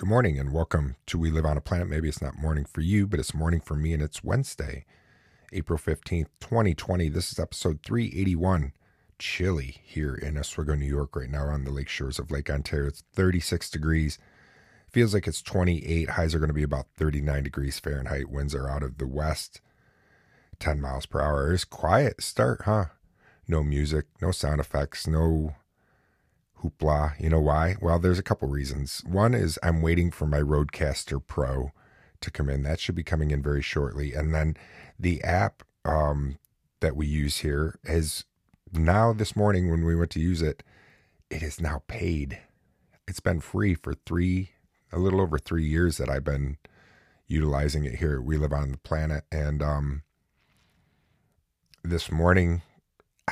Good morning and welcome to We Live on a Planet. Maybe it's not morning for you, but it's morning for me, and it's Wednesday, April 15th, 2020. This is episode 381. Chilly here in Oswego, New York, right now on the lake shores of Lake Ontario. It's 36 degrees. Feels like it's 28. Highs are going to be about 39 degrees Fahrenheit. Winds are out of the west, 10 miles per hour. It's quiet start, huh? No music, no sound effects, no hoopla. You know why? Well, there's a couple reasons. One is I'm waiting for my Rodecaster Pro to come in. That should be coming in very shortly. And then the app um, that we use here is now this morning when we went to use it, it is now paid. It's been free for three, a little over three years that I've been utilizing it here. We live on the planet. And um, this morning,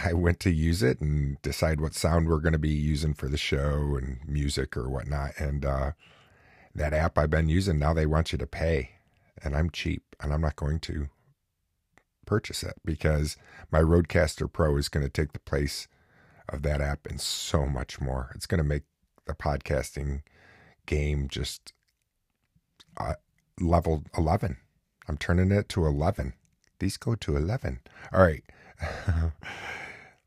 I went to use it and decide what sound we're going to be using for the show and music or whatnot. And uh, that app I've been using now they want you to pay, and I'm cheap, and I'm not going to purchase it because my Rodecaster Pro is going to take the place of that app and so much more. It's going to make the podcasting game just uh, level 11. I'm turning it to 11. These go to 11. All right.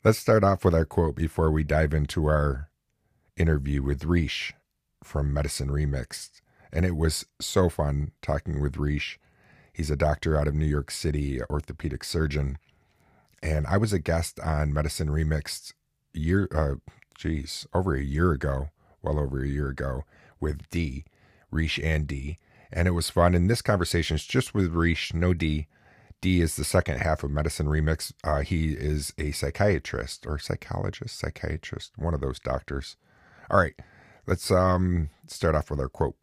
Let's start off with our quote before we dive into our interview with Riche from Medicine Remixed. And it was so fun talking with Riche. He's a doctor out of New York City, orthopedic surgeon. And I was a guest on Medicine Remixed year, uh, geez, over a year ago, well over a year ago, with D, Riche and D. And it was fun. And this conversation is just with Riche, no D. D is the second half of Medicine Remix. Uh, he is a psychiatrist or psychologist, psychiatrist, one of those doctors. All right, let's um, start off with our quote.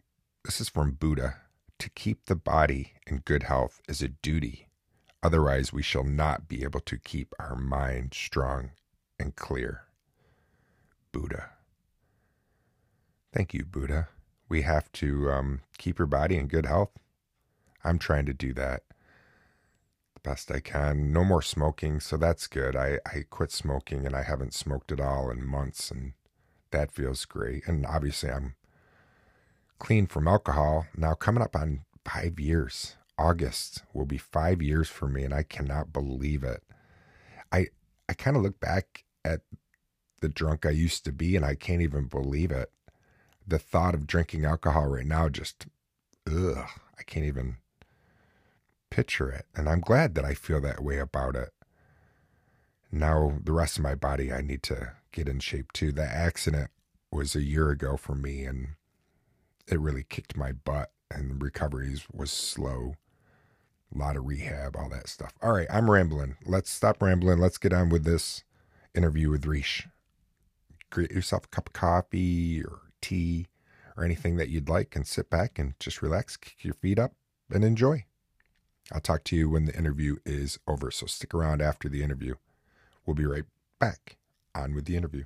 This is from Buddha To keep the body in good health is a duty. Otherwise, we shall not be able to keep our mind strong and clear. Buddha. Thank you, Buddha. We have to um, keep your body in good health. I'm trying to do that best I can. No more smoking, so that's good. I, I quit smoking and I haven't smoked at all in months, and that feels great. And obviously, I'm clean from alcohol now, coming up on five years. August will be five years for me, and I cannot believe it. I I kind of look back at the drunk I used to be, and I can't even believe it. The thought of drinking alcohol right now just, ugh, I can't even picture it. And I'm glad that I feel that way about it. Now, the rest of my body, I need to get in shape too. The accident was a year ago for me, and it really kicked my butt, and recovery was slow. A lot of rehab, all that stuff. All right, I'm rambling. Let's stop rambling. Let's get on with this interview with Riche. Get yourself a cup of coffee or tea or anything that you'd like and sit back and just relax, kick your feet up, and enjoy. I'll talk to you when the interview is over. So stick around after the interview. We'll be right back on with the interview.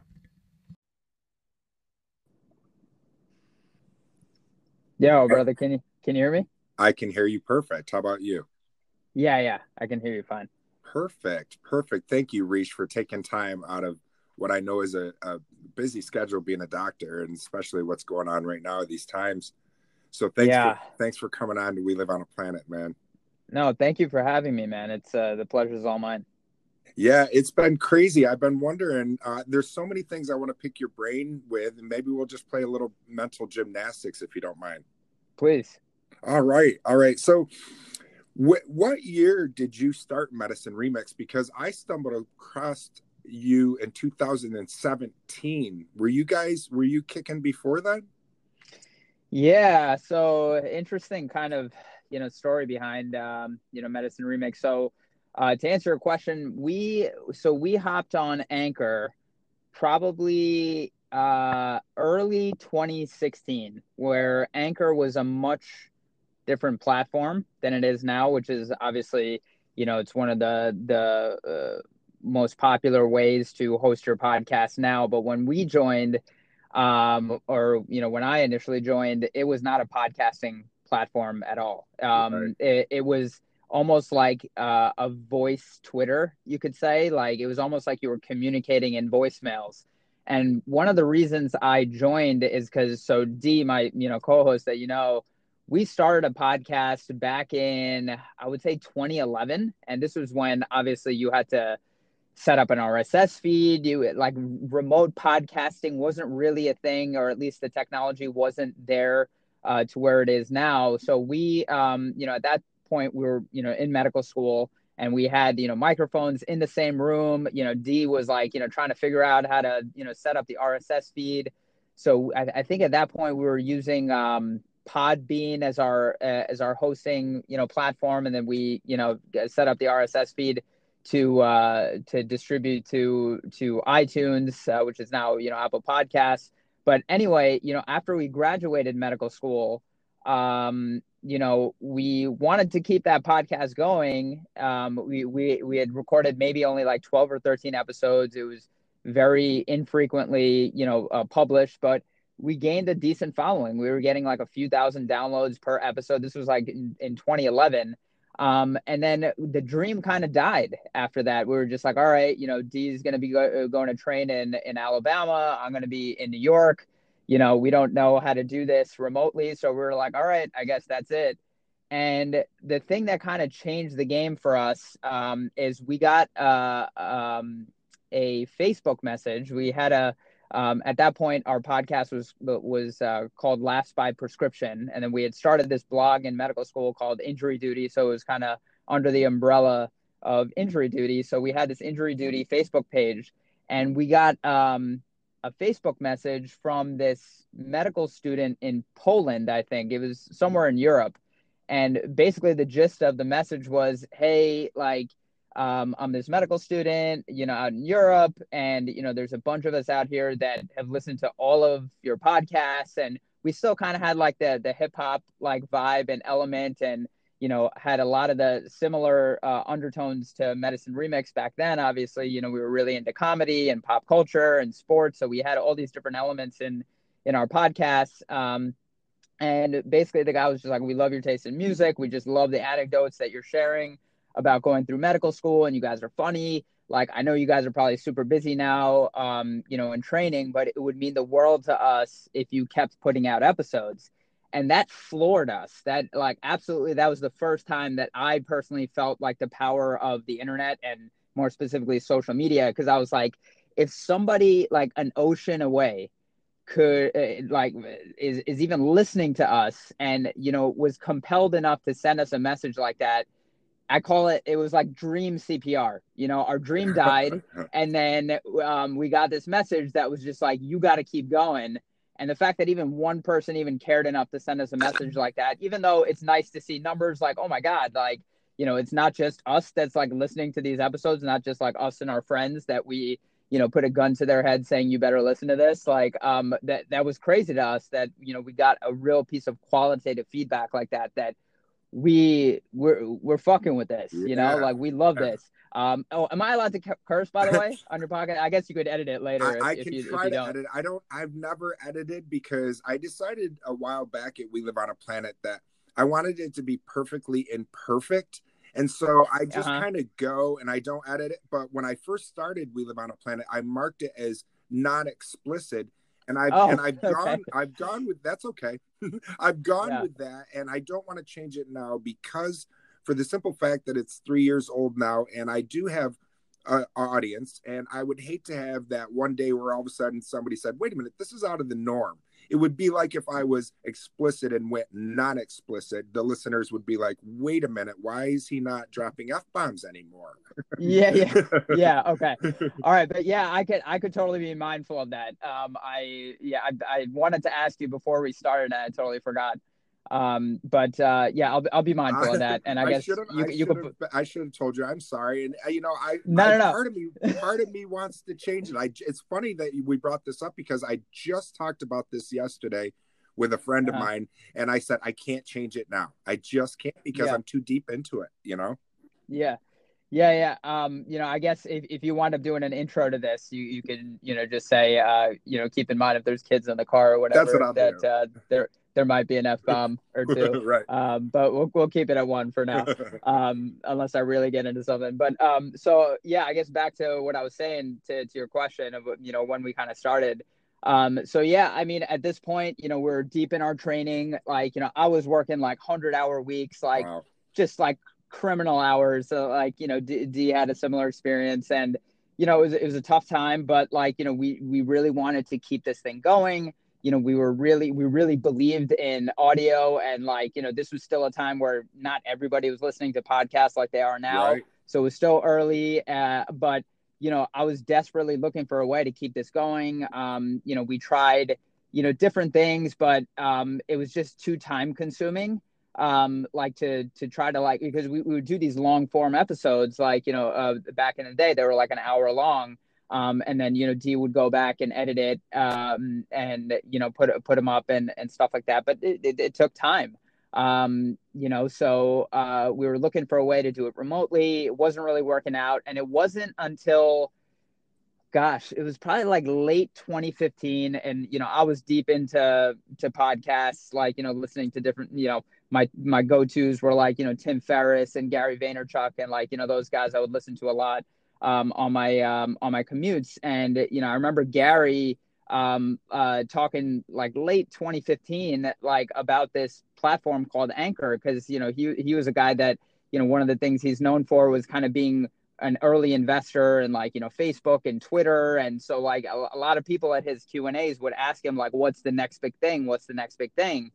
Yo, brother, can you can you hear me? I can hear you perfect. How about you? Yeah, yeah, I can hear you fine. Perfect, perfect. Thank you, Riche, for taking time out of what I know is a, a busy schedule being a doctor, and especially what's going on right now at these times. So thanks, yeah. for, thanks for coming on to We Live on a Planet, man. No, thank you for having me, man. It's uh, the is all mine. Yeah, it's been crazy. I've been wondering. Uh, there's so many things I want to pick your brain with, and maybe we'll just play a little mental gymnastics if you don't mind. Please. All right, all right. So, wh- what year did you start Medicine Remix? Because I stumbled across you in 2017. Were you guys were you kicking before then? Yeah. So interesting, kind of you know story behind um, you know Medicine Remix. So uh, to answer your question, we so we hopped on Anchor probably uh, early 2016, where Anchor was a much different platform than it is now, which is obviously you know it's one of the the uh, most popular ways to host your podcast now. But when we joined, um, or you know when I initially joined, it was not a podcasting platform at all. Um, right. it, it, was almost like uh, a voice Twitter, you could say. Like it was almost like you were communicating in voicemails. And one of the reasons I joined is because so D, my you know co-host that you know, we started a podcast back in I would say 2011, and this was when obviously you had to set up an RSS feed. You like remote podcasting wasn't really a thing, or at least the technology wasn't there uh, to where it is now. So we, um, you know, at that point we were you know in medical school and we had you know microphones in the same room. You know d was like you know trying to figure out how to you know set up the rss feed. So i, I think at that point we were using um, podbean as our uh, as our hosting you know platform. And then we you know set up the rss feed to uh to distribute to to itunes uh, which is now you know apple podcasts but anyway you know after we graduated medical school um you know, we wanted to keep that podcast going. Um, we, we, we had recorded maybe only like 12 or 13 episodes. It was very infrequently, you know, uh, published, but we gained a decent following. We were getting like a few thousand downloads per episode. This was like in, in 2011. Um, and then the dream kind of died after that. We were just like, all right, you know, D's going to be go- going to train in, in Alabama. I'm going to be in New York you know, we don't know how to do this remotely. So we are like, all right, I guess that's it. And the thing that kind of changed the game for us um, is we got uh, um, a Facebook message. We had a um, at that point our podcast was was uh, called Laughs by Prescription, and then we had started this blog in medical school called Injury Duty. So it was kind of under the umbrella of Injury Duty. So we had this Injury Duty Facebook page, and we got um, a Facebook message from this medical student in Poland, I think. It was somewhere in Europe. And basically, the gist of the message was hey, like, um, I'm this medical student, you know, out in Europe, and, you know, there's a bunch of us out here that have listened to all of your podcasts. And we still kind of had like the, the hip hop like vibe and element. And, you know, had a lot of the similar uh, undertones to Medicine Remix back then. Obviously, you know, we were really into comedy and pop culture and sports, so we had all these different elements in in our podcasts. Um, and basically, the guy was just like, "We love your taste in music. We just love the anecdotes that you're sharing about going through medical school, and you guys are funny. Like, I know you guys are probably super busy now, um, you know, in training, but it would mean the world to us if you kept putting out episodes." and that floored us that like absolutely that was the first time that i personally felt like the power of the internet and more specifically social media because i was like if somebody like an ocean away could uh, like is, is even listening to us and you know was compelled enough to send us a message like that i call it it was like dream cpr you know our dream died and then um, we got this message that was just like you got to keep going and the fact that even one person even cared enough to send us a message like that, even though it's nice to see numbers like, oh my God, like, you know, it's not just us that's like listening to these episodes, not just like us and our friends that we, you know, put a gun to their head saying you better listen to this. Like, um, that that was crazy to us that, you know, we got a real piece of qualitative feedback like that, that we we're we're fucking with this, you know, like we love this. Um, oh, am I allowed to curse by the way on your podcast? I guess you could edit it later. I, if, I can if you, try if to don't. edit. I don't. I've never edited because I decided a while back at We Live on a Planet that I wanted it to be perfectly imperfect. And so I just uh-huh. kind of go and I don't edit it. But when I first started We Live on a Planet, I marked it as non explicit. And I've oh, and I've okay. gone I've gone with that's okay. I've gone yeah. with that and I don't want to change it now because for the simple fact that it's three years old now, and I do have an audience, and I would hate to have that one day where all of a sudden somebody said, "Wait a minute, this is out of the norm." It would be like if I was explicit and went non-explicit. The listeners would be like, "Wait a minute, why is he not dropping f bombs anymore?" yeah, yeah, yeah. Okay, all right, but yeah, I could I could totally be mindful of that. Um, I yeah, I, I wanted to ask you before we started, and I totally forgot. Um, but uh, yeah, I'll I'll be mindful of that. And I, I guess you, I you could. I should have told you. I'm sorry. And uh, you know, I no, I, no, no. Part of me, part of me wants to change it. I. It's funny that we brought this up because I just talked about this yesterday with a friend uh-huh. of mine, and I said I can't change it now. I just can't because yeah. I'm too deep into it. You know. Yeah. Yeah, yeah. Um, you know, I guess if, if you wind up doing an intro to this, you, you can, you know, just say, uh, you know, keep in mind if there's kids in the car or whatever That's what that uh, they're there might be an f bomb or two. right. Um, but we'll we'll keep it at one for now, um, unless I really get into something. But um, so yeah, I guess back to what I was saying to to your question of you know when we kind of started. Um, so yeah, I mean, at this point, you know, we're deep in our training. Like, you know, I was working like hundred hour weeks, like wow. just like criminal hours. So like, you know, D, D had a similar experience and, you know, it was, it was a tough time, but like, you know, we, we really wanted to keep this thing going. You know, we were really, we really believed in audio and like, you know, this was still a time where not everybody was listening to podcasts like they are now. Right. So it was still early, uh, but you know, I was desperately looking for a way to keep this going. Um, you know, we tried, you know, different things, but um, it was just too time consuming. Um, like to to try to like because we, we would do these long form episodes, like you know, uh, back in the day they were like an hour long. Um, and then you know D would go back and edit it um, and you know put put them up and and stuff like that. But it, it, it took time. Um, you know so uh, we were looking for a way to do it remotely. It wasn't really working out. And it wasn't until gosh it was probably like late 2015 and you know i was deep into to podcasts like you know listening to different you know my my go-to's were like you know tim ferriss and gary vaynerchuk and like you know those guys i would listen to a lot um, on my um, on my commutes and you know i remember gary um, uh, talking like late 2015, like about this platform called Anchor, because you know he he was a guy that you know one of the things he's known for was kind of being an early investor in like you know Facebook and Twitter, and so like a, a lot of people at his Q and A's would ask him like, "What's the next big thing? What's the next big thing?"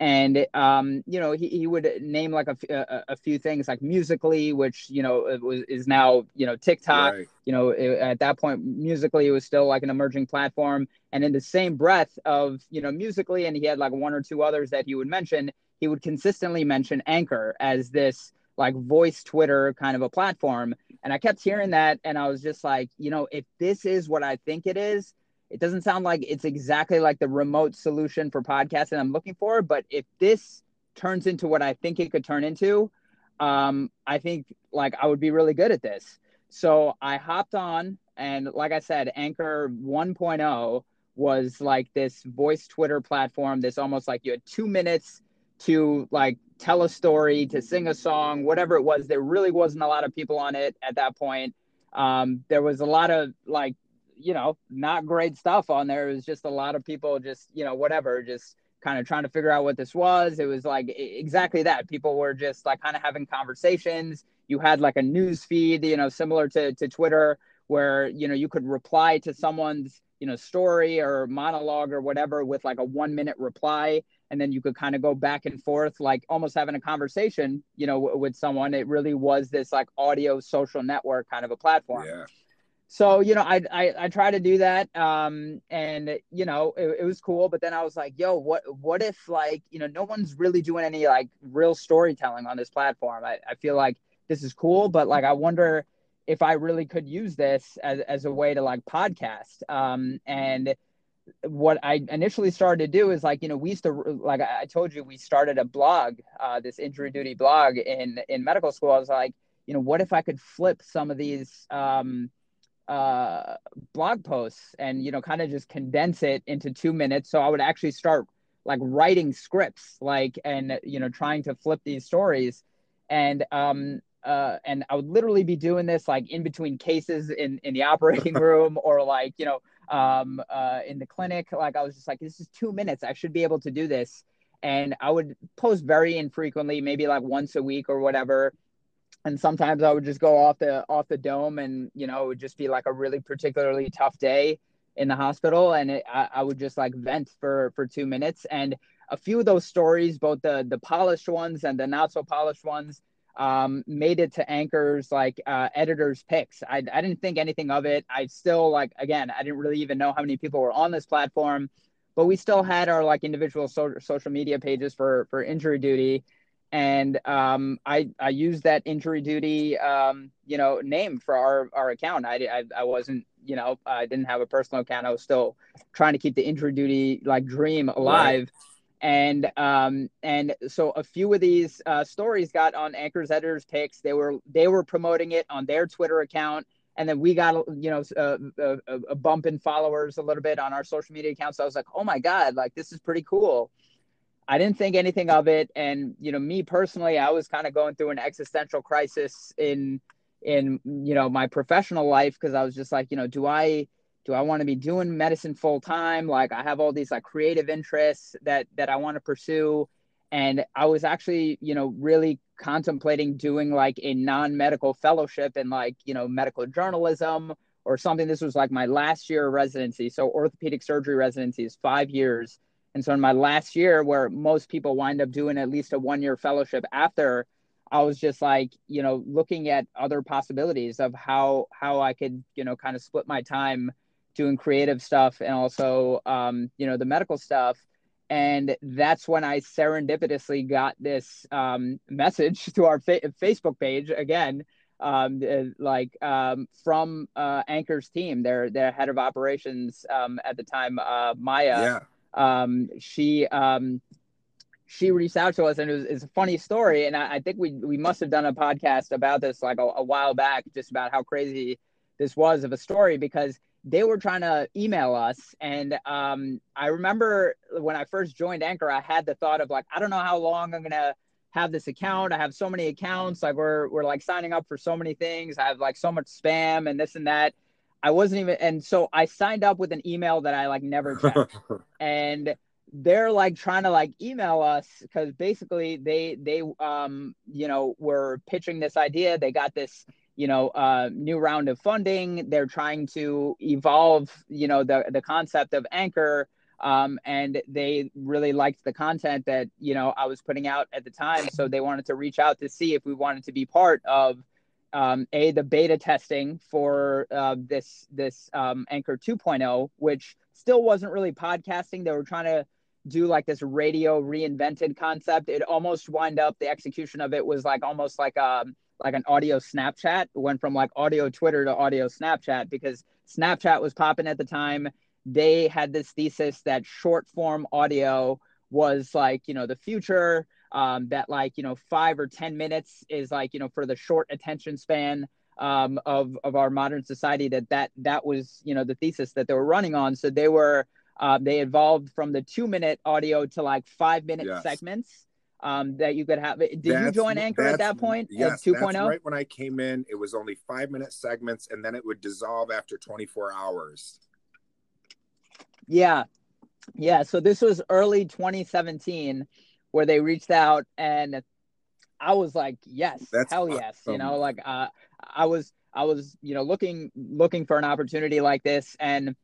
And um, you know he, he would name like a, a, a, few things like Musical.ly which you know was is now you know tiktok. Right. you know it, at that point Musical.ly it was still like an emerging platform. And in the same breath of you know Musical.ly and he had like one or two others that he would mention he would consistently mention anchor as this like voice twitter kind of a platform. And i kept hearing that and i was just like you know if this is what i think it is it doesn't sound like it's exactly like the remote solution for podcasting I'm looking for, but if this turns into what I think it could turn into, um, I think like I would be really good at this. So I hopped on, and like I said, Anchor 1.0 was like this voice Twitter platform. This almost like you had two minutes to like tell a story, to sing a song, whatever it was. There really wasn't a lot of people on it at that point. Um, there was a lot of like you know, not great stuff on there. It was just a lot of people just, you know, whatever, just kind of trying to figure out what this was. It was like exactly that. People were just like kind of having conversations. You had like a news feed, you know, similar to, to Twitter, where, you know, you could reply to someone's, you know, story or monologue or whatever with like a one minute reply. And then you could kind of go back and forth, like almost having a conversation, you know, w- with someone. It really was this like audio social network kind of a platform. Yeah so you know I, I i try to do that um and you know it, it, was cool but then i was like yo what what if like you know no one's really doing any like real storytelling on this platform. I, I feel like this is cool but like i wonder if i really could use this as, as a way to like podcast. Um and what i initially started to do is like you know we used to like i told you we started a blog uh this injury duty blog in in medical school. I was like you know what if i could flip some of these um uh, blog posts and you know kind of just condense it into two minutes. So i would actually start like writing scripts like and you know trying to flip these stories. And um uh and i would literally be doing this like in between cases in in the operating room or like you know um uh in the clinic. Like i was just like this is two minutes. I should be able to do this. And i would post very infrequently maybe like once a week or whatever and sometimes I would just go off the off the dome, and you know, it would just be like a really particularly tough day in the hospital, and it, I, I would just like vent for for two minutes. And a few of those stories, both the the polished ones and the not so polished ones, um, made it to anchors like uh, editors picks. I I didn't think anything of it. I still like again, I didn't really even know how many people were on this platform, but we still had our like individual so- social media pages for for injury duty and um, I I used that injury duty um, you know name for our our account. I, I I wasn't you know I didn't have a personal account. I was still trying to keep the injury duty like dream alive. Right. And um and so a few of these uh, stories got on Anchor's editors picks. They were they were promoting it on their Twitter account, and then we got you know a, a, a bump in followers a little bit on our social media accounts. So I was like, oh my god, like this is pretty cool I didn't think anything of it. And, you know, me personally, I was kind of going through an existential crisis in, in, you know, my professional life. Cause I was just like, you know, do I, do I want to be doing medicine full time? Like I have all these like creative interests that, that I want to pursue. And I was actually, you know, really contemplating doing like a non-medical fellowship in like, you know, medical journalism or something. This was like my last year of residency. So orthopedic surgery residency is five years and so in my last year, where most people wind up doing at least a one year fellowship after, I was just like, you know, looking at other possibilities of how how I could, you know, kind of split my time doing creative stuff and also, um, you know, the medical stuff. And that's when I serendipitously got this um, message to our fa- Facebook page again, um, uh, like um, from uh, Anchor's team, their their head of operations um, at the time, uh, Maya. Yeah um, she um, she reached out to us and it was it's a funny story. And I, I, think we we must have done a podcast about this like a, a, while back just about how crazy this was of a story because they were trying to email us. And um, i remember when i first joined anchor i had the thought of like i don't know how long i'm gonna have this account. I have so many accounts. Like we're we're like signing up for so many things. I have like so much spam and this and that I wasn't even, and so I signed up with an email that I like never checked, and they're like trying to like email us because basically they they um you know were pitching this idea. They got this you know uh, new round of funding. They're trying to evolve you know the the concept of Anchor. Um, and they really liked the content that you know I was putting out at the time, so they wanted to reach out to see if we wanted to be part of um, a the beta testing for uh, this this um, Anchor 2.0, which still wasn't really podcasting. They were trying to do like this radio reinvented concept. It almost wind up the execution of it was like almost like um like an audio Snapchat. It went from like audio Twitter to audio Snapchat because Snapchat was popping at the time. They had this thesis that short form audio was like you know the future um, that like you know five or ten minutes is like you know for the short attention span um, of of our modern society that that that was you know the thesis that they were running on so they were uh, they evolved from the two minute audio to like five minute yes. segments um, that you could have. Did that's, you join Anchor at that point? Yes, 2.0? That's right when I came in, it was only five minute segments, and then it would dissolve after 24 hours. Yeah, yeah. So this was early 2017, where they reached out and I was like, yes, That's hell yes. Awesome. You know, like uh, I was I was, you know, looking looking for an opportunity like this. And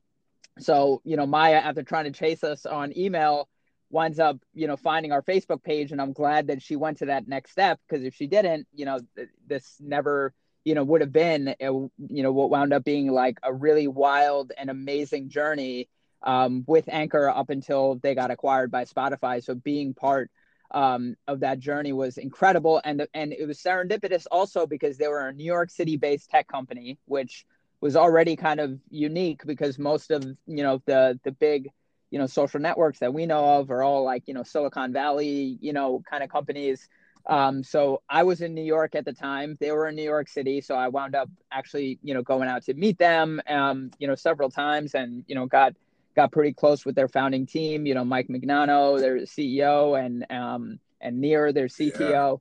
so, you know, Maya, after trying to chase us on email, winds up, you know, finding our Facebook page. And I'm glad that she went to that next step because if she didn't, you know, th- this never, you know, would have been, a, you know, what wound up being like a really wild and amazing journey um, with Anchor up until they got acquired by Spotify. So being part um, of that journey was incredible, and and it was serendipitous also because they were a New York City based tech company, which was already kind of unique because most of you know the the big you know social networks that we know of are all like you know Silicon Valley you know kind of companies. Um, so I was in New York at the time. They were in New York City, so I wound up actually you know going out to meet them um, you know several times, and you know got got pretty close with their founding team. You know, Mike Mignano, their CEO, and um, and Nir, their CTO,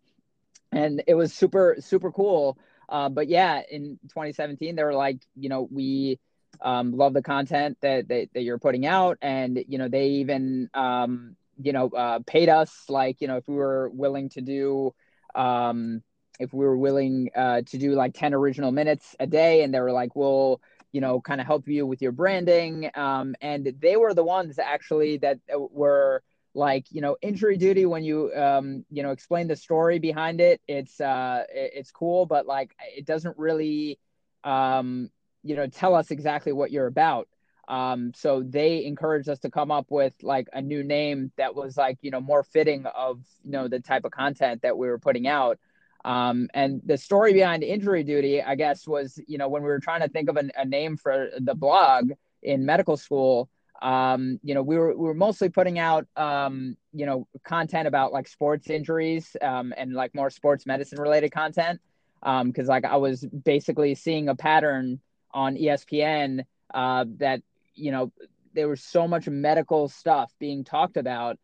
yeah. and it was super super cool. Uh, but yeah, in 2017, they were like, you know, we um, love the content that, that that you're putting out, and you know, they even um, you know uh, paid us like you know if we were willing to do um, if we were willing uh, to do like 10 original minutes a day and they were like we'll you know, kind of help you with your branding. Um, and they were the ones actually that uh, were like, you know, injury duty when you, um, you know, explain the story behind it. It's, uh, it's cool, but like, it doesn't really, um, you know, tell us exactly what you're about. Um, so they encouraged us to come up with like a new name that was like, you know, more fitting of, you know, the type of content that we were putting out. Um, and the story behind injury duty, I guess, was you know when we were trying to think of a, a name for the blog in medical school, um, you know we were we were mostly putting out um, you know content about like sports injuries um, and like more sports medicine related content. Because um, like I was basically seeing a pattern on ESPN uh, that you know there was so much medical stuff being talked about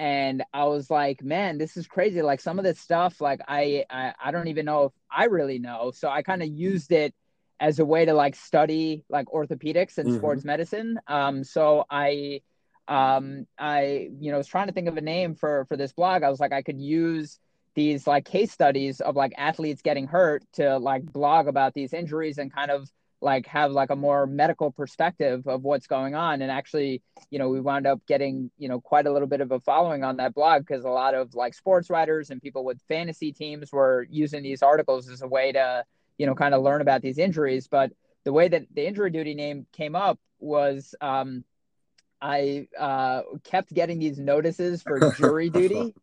and I was like, man, this is crazy. Like some of this stuff, like I, I, I don't even know if I really know. So I kind of used it as a way to like study like orthopedics and mm-hmm. sports medicine. Um, so I, um, I, you know, was trying to think of a name for for this blog. I was like, I could use these like case studies of like athletes getting hurt to like blog about these injuries and kind of like have like a more medical perspective of what's going on. And actually you know we wound up getting you know quite a little bit of a following on that blog because a lot of like sports writers and people with fantasy teams were using these articles as a way to you know kind of learn about these injuries. But the way that the injury duty name came up was um i uh kept getting these notices for jury duty.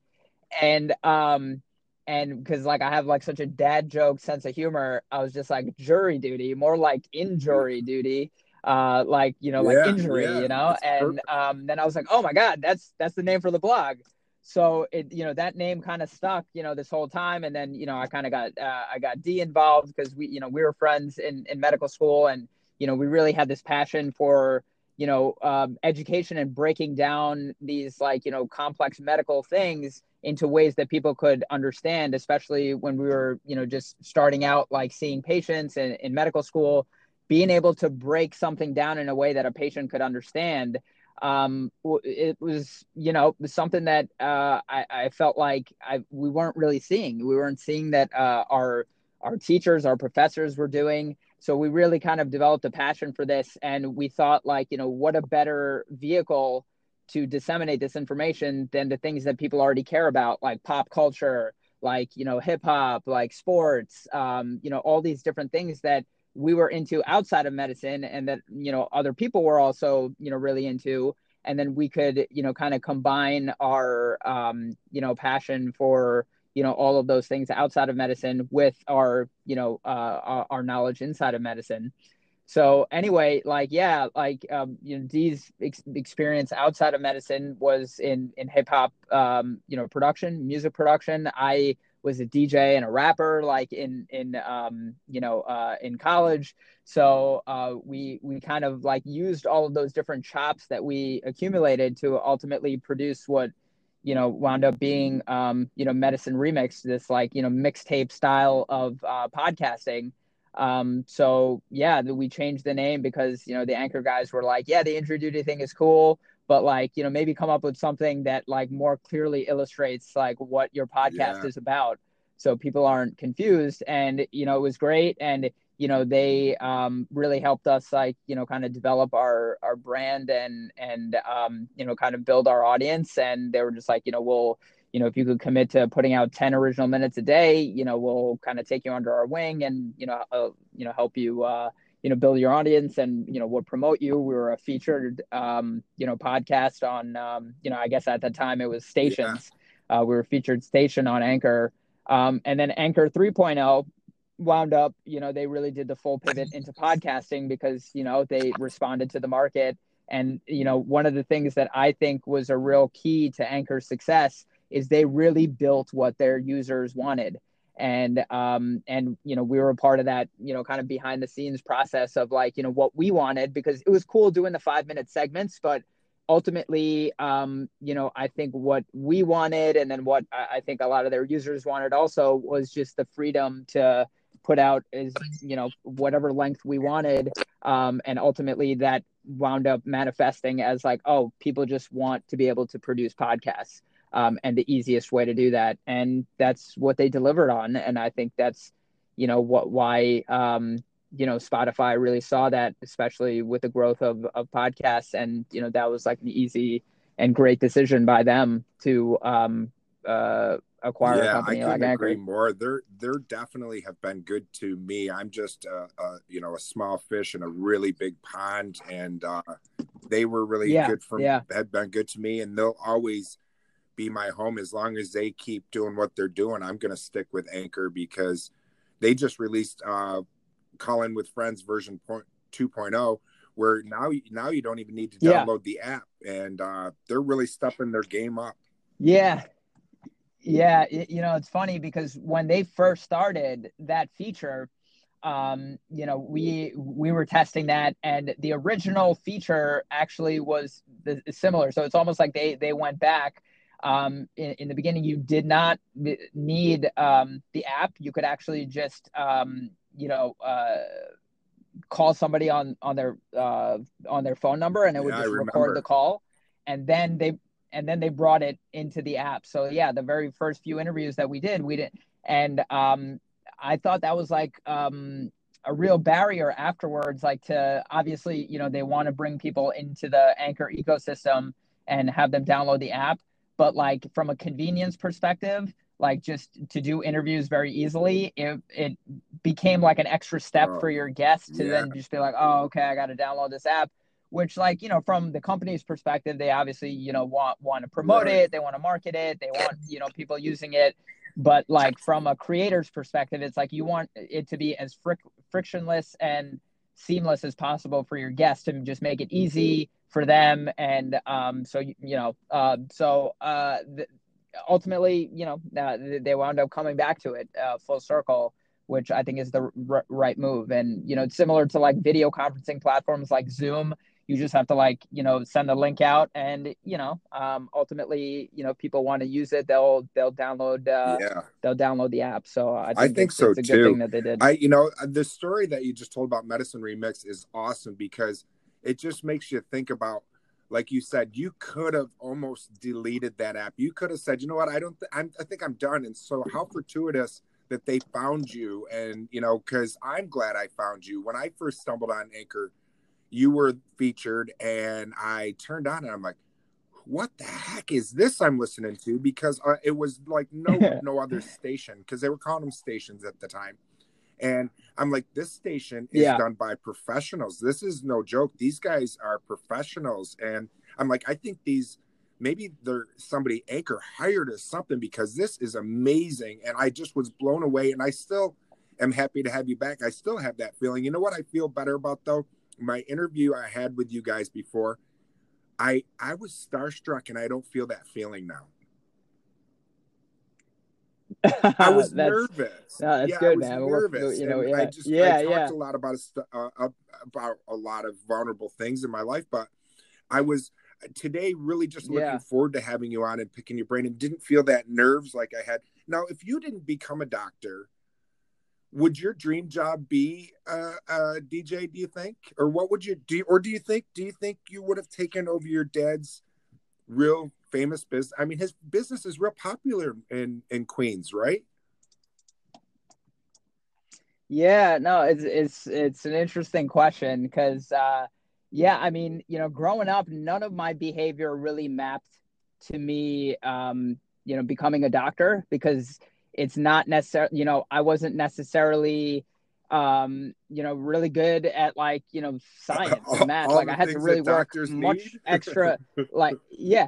And um and because like I have like such a dad joke sense of humor, I was just like jury duty, more like injury duty, uh, like you know, like yeah, injury, yeah, you know. And um, then I was like, oh my god, that's that's the name for the blog. So it, you know, that name kind of stuck, you know, this whole time. And then you know, I kind of got uh, I got D involved because we, you know, we were friends in in medical school, and you know, we really had this passion for you know um, education and breaking down these like you know complex medical things into ways that people could understand especially when we were you know just starting out like seeing patients in, in medical school being able to break something down in a way that a patient could understand um, it was you know something that uh, I, I, felt like I, we weren't really seeing. We weren't seeing that uh, our our teachers our professors were doing so we really kind of developed a passion for this and we thought like you know what a better vehicle to disseminate this information than the things that people already care about like pop culture like you know hip hop like sports um, you know all these different things that we were into outside of medicine and that you know other people were also you know really into. And then we could you know kind of combine our um, you know passion for you know all of those things outside of medicine with our you know uh, our, knowledge inside of medicine. So anyway like yeah like um, you know Dee's ex- experience outside of medicine was in in hip hop um, you know production music production. I was a dj and a rapper like in in um, you know uh, in college. So uh, we we kind of like used all of those different chops that we accumulated to ultimately produce what you know, wound up being, um, you know, Medicine Remix, this like, you know, mixtape style of uh, podcasting. Um, so yeah, we changed the name because, you know, the anchor guys were like, yeah, the injury duty thing is cool, but like, you know, maybe come up with something that like more clearly illustrates like what your podcast yeah. is about. So people aren't confused. And, you know, it was great. And, you know they um, really helped us like you know kind of develop our our brand and and um, you know kind of build our audience and they were just like you know we'll you know if you could commit to putting out 10 original minutes a day you know we'll kind of take you under our wing and you know uh, you know help you uh, you know build your audience and you know we'll promote you we were a featured um, you know podcast on um, you know i guess at the time it was stations yeah. uh, we were featured station on anchor um, and then anchor 3.0 wound up, you know, they really did the full pivot into podcasting because, you know, they responded to the market. And, you know, one of the things that I think was a real key to Anchor's success is they really built what their users wanted. And, um, and, you know, we were a part of that, you know, kind of behind the scenes process of like, you know, what we wanted because it was cool doing the five minute segments, but ultimately, um, you know, I think what we wanted and then what I think a lot of their users wanted also was just the freedom to, put out is you know whatever length we wanted um, and ultimately that wound up manifesting as like oh people just want to be able to produce podcasts um, and the easiest way to do that. And that's what they delivered on. And i think that's you know what why um, you know spotify really saw that especially with the growth of, of podcasts. And you know that was like an easy and great decision by them to um, uh, acquire yeah, a company I like agree more. They're they're definitely have been good to me. I'm just a, a, you know a small fish in a really big pond, and uh, they were really yeah, good for yeah. had been good to me, and they'll always be my home as long as they keep doing what they're doing. I'm gonna stick with Anchor because they just released uh, Call with Friends version point 2.0 where now now you don't even need to download yeah. the app and uh, they're really stepping their game up. Yeah, yeah, you know, it's funny because when they first started that feature, um, you know, we we were testing that, and the original feature actually was the, similar. So it's almost like they they went back um, in, in, the beginning, you did not need um, the app. You could actually just, um, you know, uh, call somebody on on their uh, on their phone number, and it would just record the call. And then they and then they brought it into the app. So yeah, the very first few interviews that we did, we didn't, and um, I thought that was like um, a real barrier afterwards. Like to obviously, you know, they want to bring people into the Anchor ecosystem and have them download the app but like from a convenience perspective like just to do interviews very easily it, it became like an extra step for your guests to yeah. then just be like oh okay i got to download this app which like you know from the company's perspective they obviously you know want want to promote right. it they want to market it they want you know people using it but like from a creator's perspective it's like you want it to be as fric- frictionless and seamless as possible for your guests to just make it easy for them. And um, so, you know, uh, so uh, th- ultimately, you know, uh, they wound up coming back to it uh, full circle, which I think is the r- right move. And, you know, it's similar to like video conferencing platforms like Zoom. You just have to like, you know, send the link out and, you know, um, ultimately, you know, people want to use it. They'll, they'll download, uh, yeah. they'll download the app. So I think, I think so too. that they did. I, you know, the story that you just told about Medicine Remix is awesome because – it just makes you think about like you said you could have almost deleted that app you could have said you know what i don't th- i think i'm done and so how fortuitous that they found you and you know because i'm glad i found you when i first stumbled on anchor you were featured and i turned on and i'm like what the heck is this i'm listening to because uh, it was like no no other station because they were calling them stations at the time and I'm like, this station is yeah. done by professionals. This is no joke. These guys are professionals. And I'm like, I think these maybe they're somebody anchor hired or something because this is amazing. And I just was blown away. And I still am happy to have you back. I still have that feeling. You know what I feel better about though? My interview I had with you guys before, I I was starstruck and I don't feel that feeling now. I was nervous. No, that's yeah, good, I was man. Nervous. You know, yeah, I just yeah, I talked yeah. a lot about uh, about a lot of vulnerable things in my life, but I was today really just looking yeah. forward to having you on and picking your brain, and didn't feel that nerves like I had. Now, if you didn't become a doctor, would your dream job be uh, uh, DJ? Do you think, or what would you do? Or do you think? Do you think you would have taken over your dad's real famous business. I mean, his business is real popular in in Queens, right? Yeah, no, it's it's it's an interesting question because uh, yeah, I mean, you know, growing up, none of my behavior really mapped to me, um, you know, becoming a doctor because it's not necessarily, you know, I wasn't necessarily um you know really good at like you know science and math. Like i had to really work much extra like yeah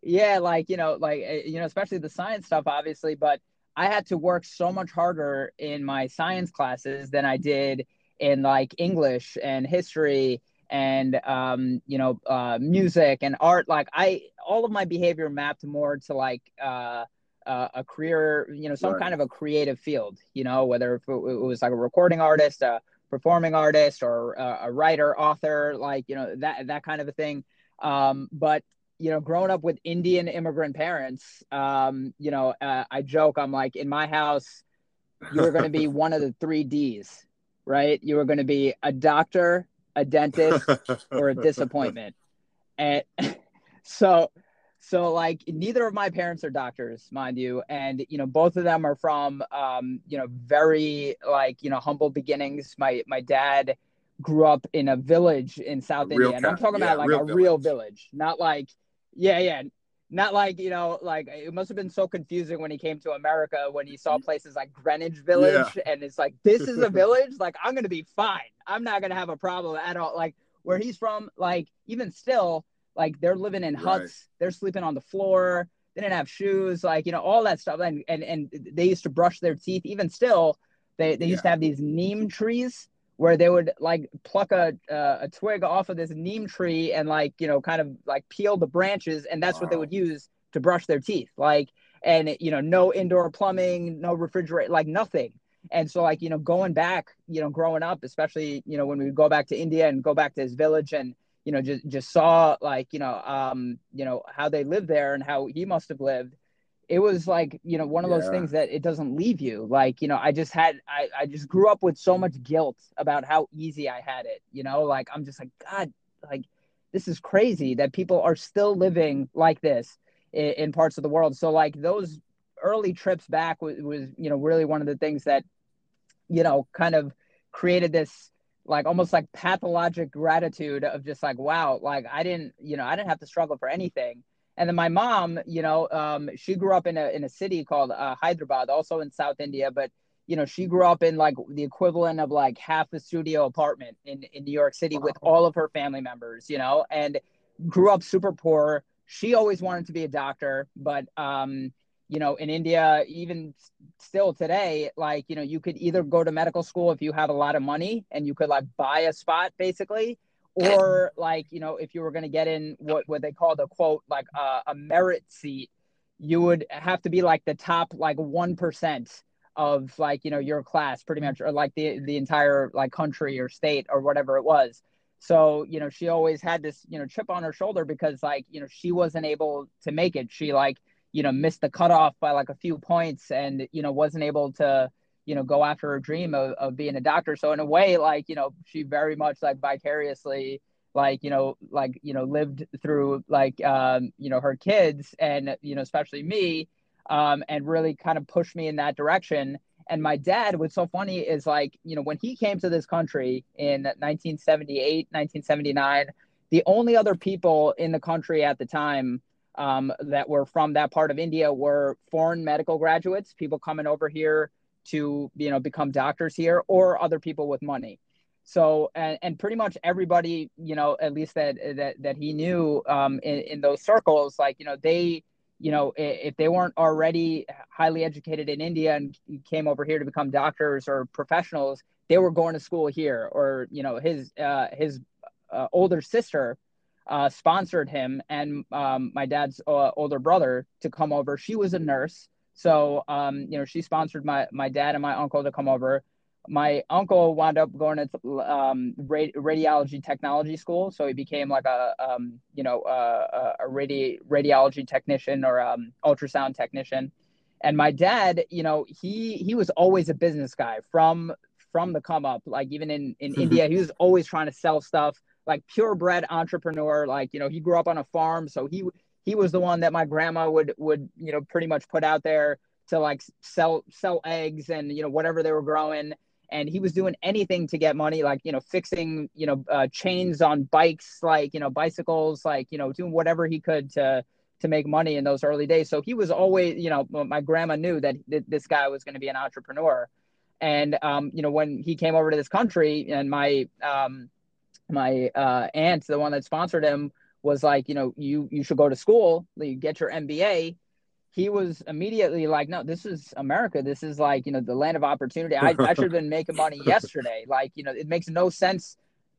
yeah like you know like eh, you know especially the science stuff obviously but i had to work so much harder in my science classes than i did in like english and history and um you know uh music and art. Like i all of my behavior mapped more to like uh uh, a career, you know, some right. kind of a creative field, you know, whether it was like a recording artist, a performing artist, or a, writer, author, like you know that that kind of a thing. Um, but you know, growing up with Indian immigrant parents, um, you know, uh, I joke, I'm like, in my house, you were going to be one of the three D's, right? You were going to be a doctor, a dentist, or a disappointment. And so, so like neither of my parents are doctors, mind you, and you know both of them are from um, you know very like you know humble beginnings. My my dad grew up in a village in South India, and I'm talking yeah, about like real a village. real village, not like yeah, yeah. Not like, you know, like it must have been so confusing when he came to America when he saw places like Greenwich Village yeah. and it's like, this is a village? like, I'm going to be fine. I'm not going to have a problem at all. Like, where he's from, like, even still, like, they're living in huts, right. they're sleeping on the floor, they didn't have shoes, like, you know, all that stuff. And, and, and they used to brush their teeth. Even still, they, they used to have these neem trees where they would like pluck a uh, a twig off of this neem tree and like you know kind of like peel the branches and that's wow. what they would use to brush their teeth like and you know no indoor plumbing no refrigerator like nothing and so like you know going back you know growing up especially you know when we go back to india and go back to his village and you know just just saw like you know um you know how they live there and how he must have lived. It was like you know one of yeah. those things that it doesn't leave you. Like you know i just had I, I just grew up with so much guilt about how easy i had it you know? Like i'm just like god like this is crazy that people are still living like this in, in parts of the world. So like those early trips back was, was you know really one of the things that you know kind of created this like almost like pathologic gratitude of just like wow like i didn't you know i didn't have to struggle for anything and then my mom, you know, um, she grew up in a in a city called uh, Hyderabad, also in South India, but you know, she grew up in like the equivalent of like half a studio apartment in in New York City with all of her family members, you know, and grew up super poor. She always wanted to be a doctor, but um, you know, in India, even still today, like, you know, you could either go to medical school if you have a lot of money and you could like buy a spot basically, or like you know if you were going to get in what what they call the quote like uh, a merit seat you would have to be like the top like 1% of like you know your class pretty much or like the the entire like country or state or whatever it was. So you know she always had this you know chip on her shoulder because like you know she wasn't able to make it. She like you know missed the cutoff by like a few points and you know wasn't able to you know go after her dream of, of being a doctor. So in a way like you know she very much like vicariously like you know like you know lived through like um you know her kids and you know especially me um and really kind of pushed me in that direction. And my dad what's so funny is like you know when he came to this country in 1978 1979 the only other people in the country at the time um, that were from that part of india were foreign medical graduates people coming over here to you know become doctors here or other people with money. So and, and pretty much everybody you know at least that that, that he knew um, in, in those circles like you know they you know if they weren't already highly educated in india and came over here to become doctors or professionals they were going to school here or you know his uh, his uh, older sister uh, sponsored him and um, my dad's uh, older brother to come over she was a nurse so, um, you know, she sponsored my my dad and my uncle to come over. My uncle wound up going to um, radiology technology school, so he became like a um, you know a, a radi- radiology technician or um, ultrasound technician. And my dad, you know, he he was always a business guy from from the come up. Like even in in India, he was always trying to sell stuff. Like purebred entrepreneur. Like you know, he grew up on a farm, so he he was the one that my grandma would would you know pretty much put out there to like sell sell eggs and you know whatever they were growing. And he was doing anything to get money like you know fixing you know uh, chains on bikes like you know bicycles like you know doing whatever he could to to make money in those early days. So he was always you know my grandma knew that th- this guy was going to be an entrepreneur. And um, you know when he came over to this country and my um, my uh, aunt the one that sponsored him was like, you know, you you should go to school, you get your MBA. He was immediately like, no, this is America. This is like, you know, the land of opportunity. I, I should have been making money yesterday. Like, you know, it makes no sense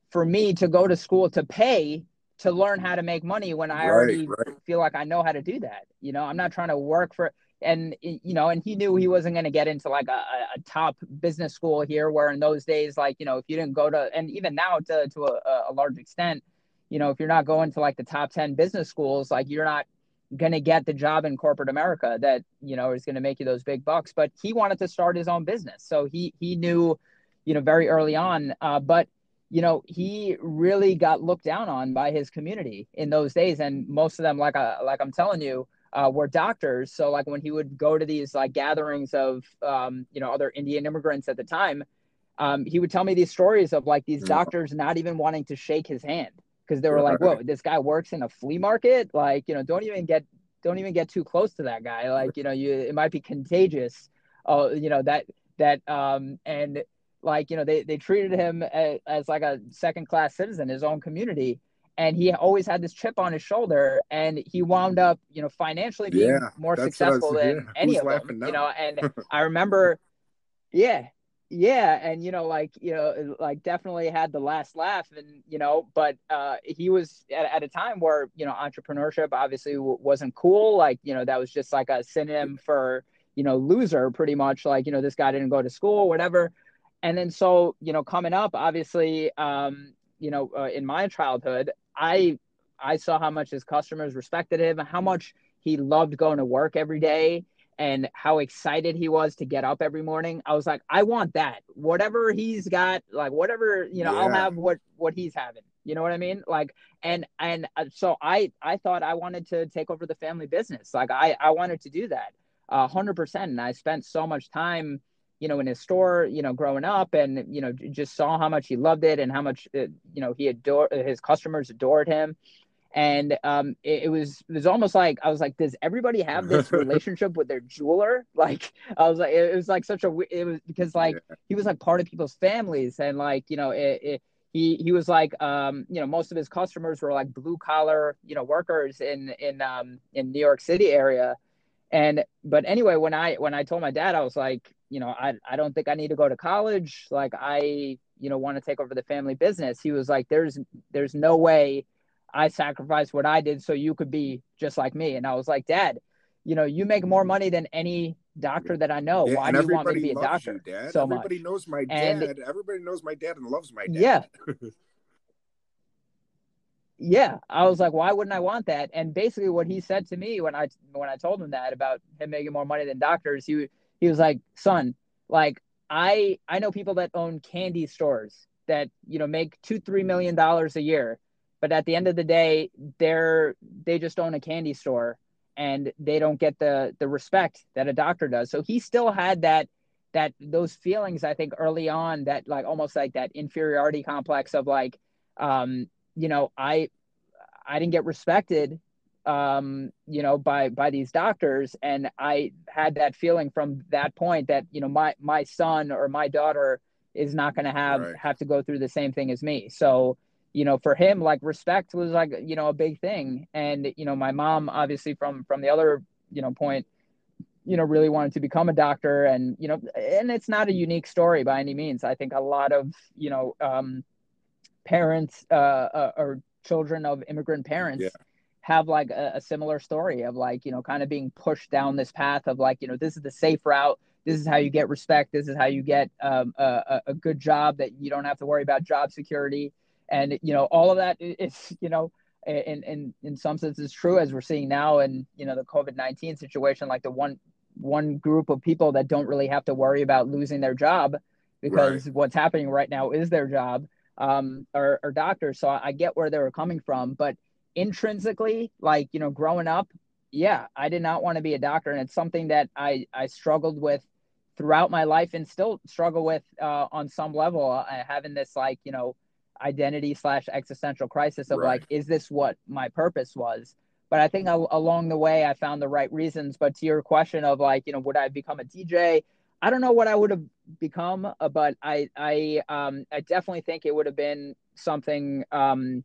for me to go to school to pay to learn how to make money when I right, already right. feel like I know how to do that. You know, I'm not trying to work for and you know, and he knew he wasn't going to get into like a, a, top business school here, where in those days, like you know, if you didn't go to, and even now to to a, a large extent, you know, if you're not going to like the top 10 business schools, like you're not going to get the job in corporate America that, you know, is going to make you those big bucks. But he wanted to start his own business. So he, he knew, you know, very early on. Uh, but, you know, he really got looked down on by his community in those days. And most of them, like, I, like I'm telling you, uh, were doctors. So like when he would go to these like gatherings of, um, you know, other Indian immigrants at the time, um, he would tell me these stories of like these mm-hmm. doctors not even wanting to shake his hand because they were like, "Whoa, this guy works in a flea market. Like, you know, don't even get don't even get too close to that guy. Like, you know, you it might be contagious. Oh, you know that that um and like you know they they treated him as, as like a second class citizen, his own community." And he always had this chip on his shoulder, and he wound up, you know, financially being yeah, more successful than yeah. any Who's of them. Now? You know, and I remember, yeah, yeah and you know like you know like definitely had the last laugh and you know but uh he was at, at a time where you know entrepreneurship obviously w- wasn't cool like you know that was just like a synonym for you know loser pretty much like you know this guy didn't go to school whatever and then so you know coming up obviously um you know uh, in my childhood I I saw how much his customers respected him, how much he loved going to work every day and how excited he was to get up every morning. I was like, I want that. Whatever he's got, like whatever, you know, yeah. I'll have what what he's having. You know what I mean? Like and and uh, so I I thought I wanted to take over the family business. Like I I wanted to do that. a 100% and I spent so much time you know, in his store, you know, growing up and, you know, just saw how much he loved it and how much, uh, you know, he adored his customers adored him and um, it, it, was it was almost like I was like, does everybody have this relationship with their jeweler? Like I was like, it was like such a it was because like yeah. he was like part of people's families, and like you know, it, it, he he was like um, you know most of his customers were like blue collar you know workers in in um, in New York City area, and but anyway, when I when I told my dad, I was like, you know, I I don't think I need to go to college. Like I you know want to take over the family business. He was like, there's there's no way I sacrificed what I did so you could be just like me. And I was like, Dad, you know, you make more mm-hmm. money than any doctor that I know. Yeah, Why do you want me to be a doctor? You, Dad. So everybody much? knows my dad. And, everybody knows my dad and loves my dad. Yeah. yeah. I was like, why wouldn't I want that? And basically what he said to me when I when I told him that about him making more money than doctors, he he was like, son, like I I know people that own candy stores that, you know, make two, three million dollars a year but at the end of the day they're they just own a candy store and they don't get the the respect that a doctor does. So he still had that that those feelings i think early on that like almost like that inferiority complex of like um you know i i didn't get respected um you know by by these doctors. And i had that feeling from that point that you know my my son or my daughter is not going to have right. have to go through the same thing as me. So you know for him like respect was like you know a big thing. And you know my mom obviously from from the other you know point you know really wanted to become a doctor. And you know and it's not a unique story by any means. I think a lot of you know um parents uh, uh or children of immigrant parents yeah. Have like a, a similar story of like you know kind of being pushed down this path of like you know this is the safe route this is how you get respect this is how you get um, a, a good job that you don't have to worry about job security and you know all of that is you know in in in some senses true as we're seeing now in you know the covid-19 situation like the one one group of people that don't really have to worry about losing their job because right. what's happening right now is their job um or, or doctors so I get where they were coming from but intrinsically like you know growing up yeah i did not want to be a doctor and it's something that i i struggled with throughout my life and still struggle with uh, on some level uh, having this like you know identity slash existential crisis of right. like, is this what my purpose was? But I think along the way, I found the right reasons. But to your question of like, you know, would I become a DJ? I don't know what I would have become, uh, but I, I, um, I definitely think it would have been something, um,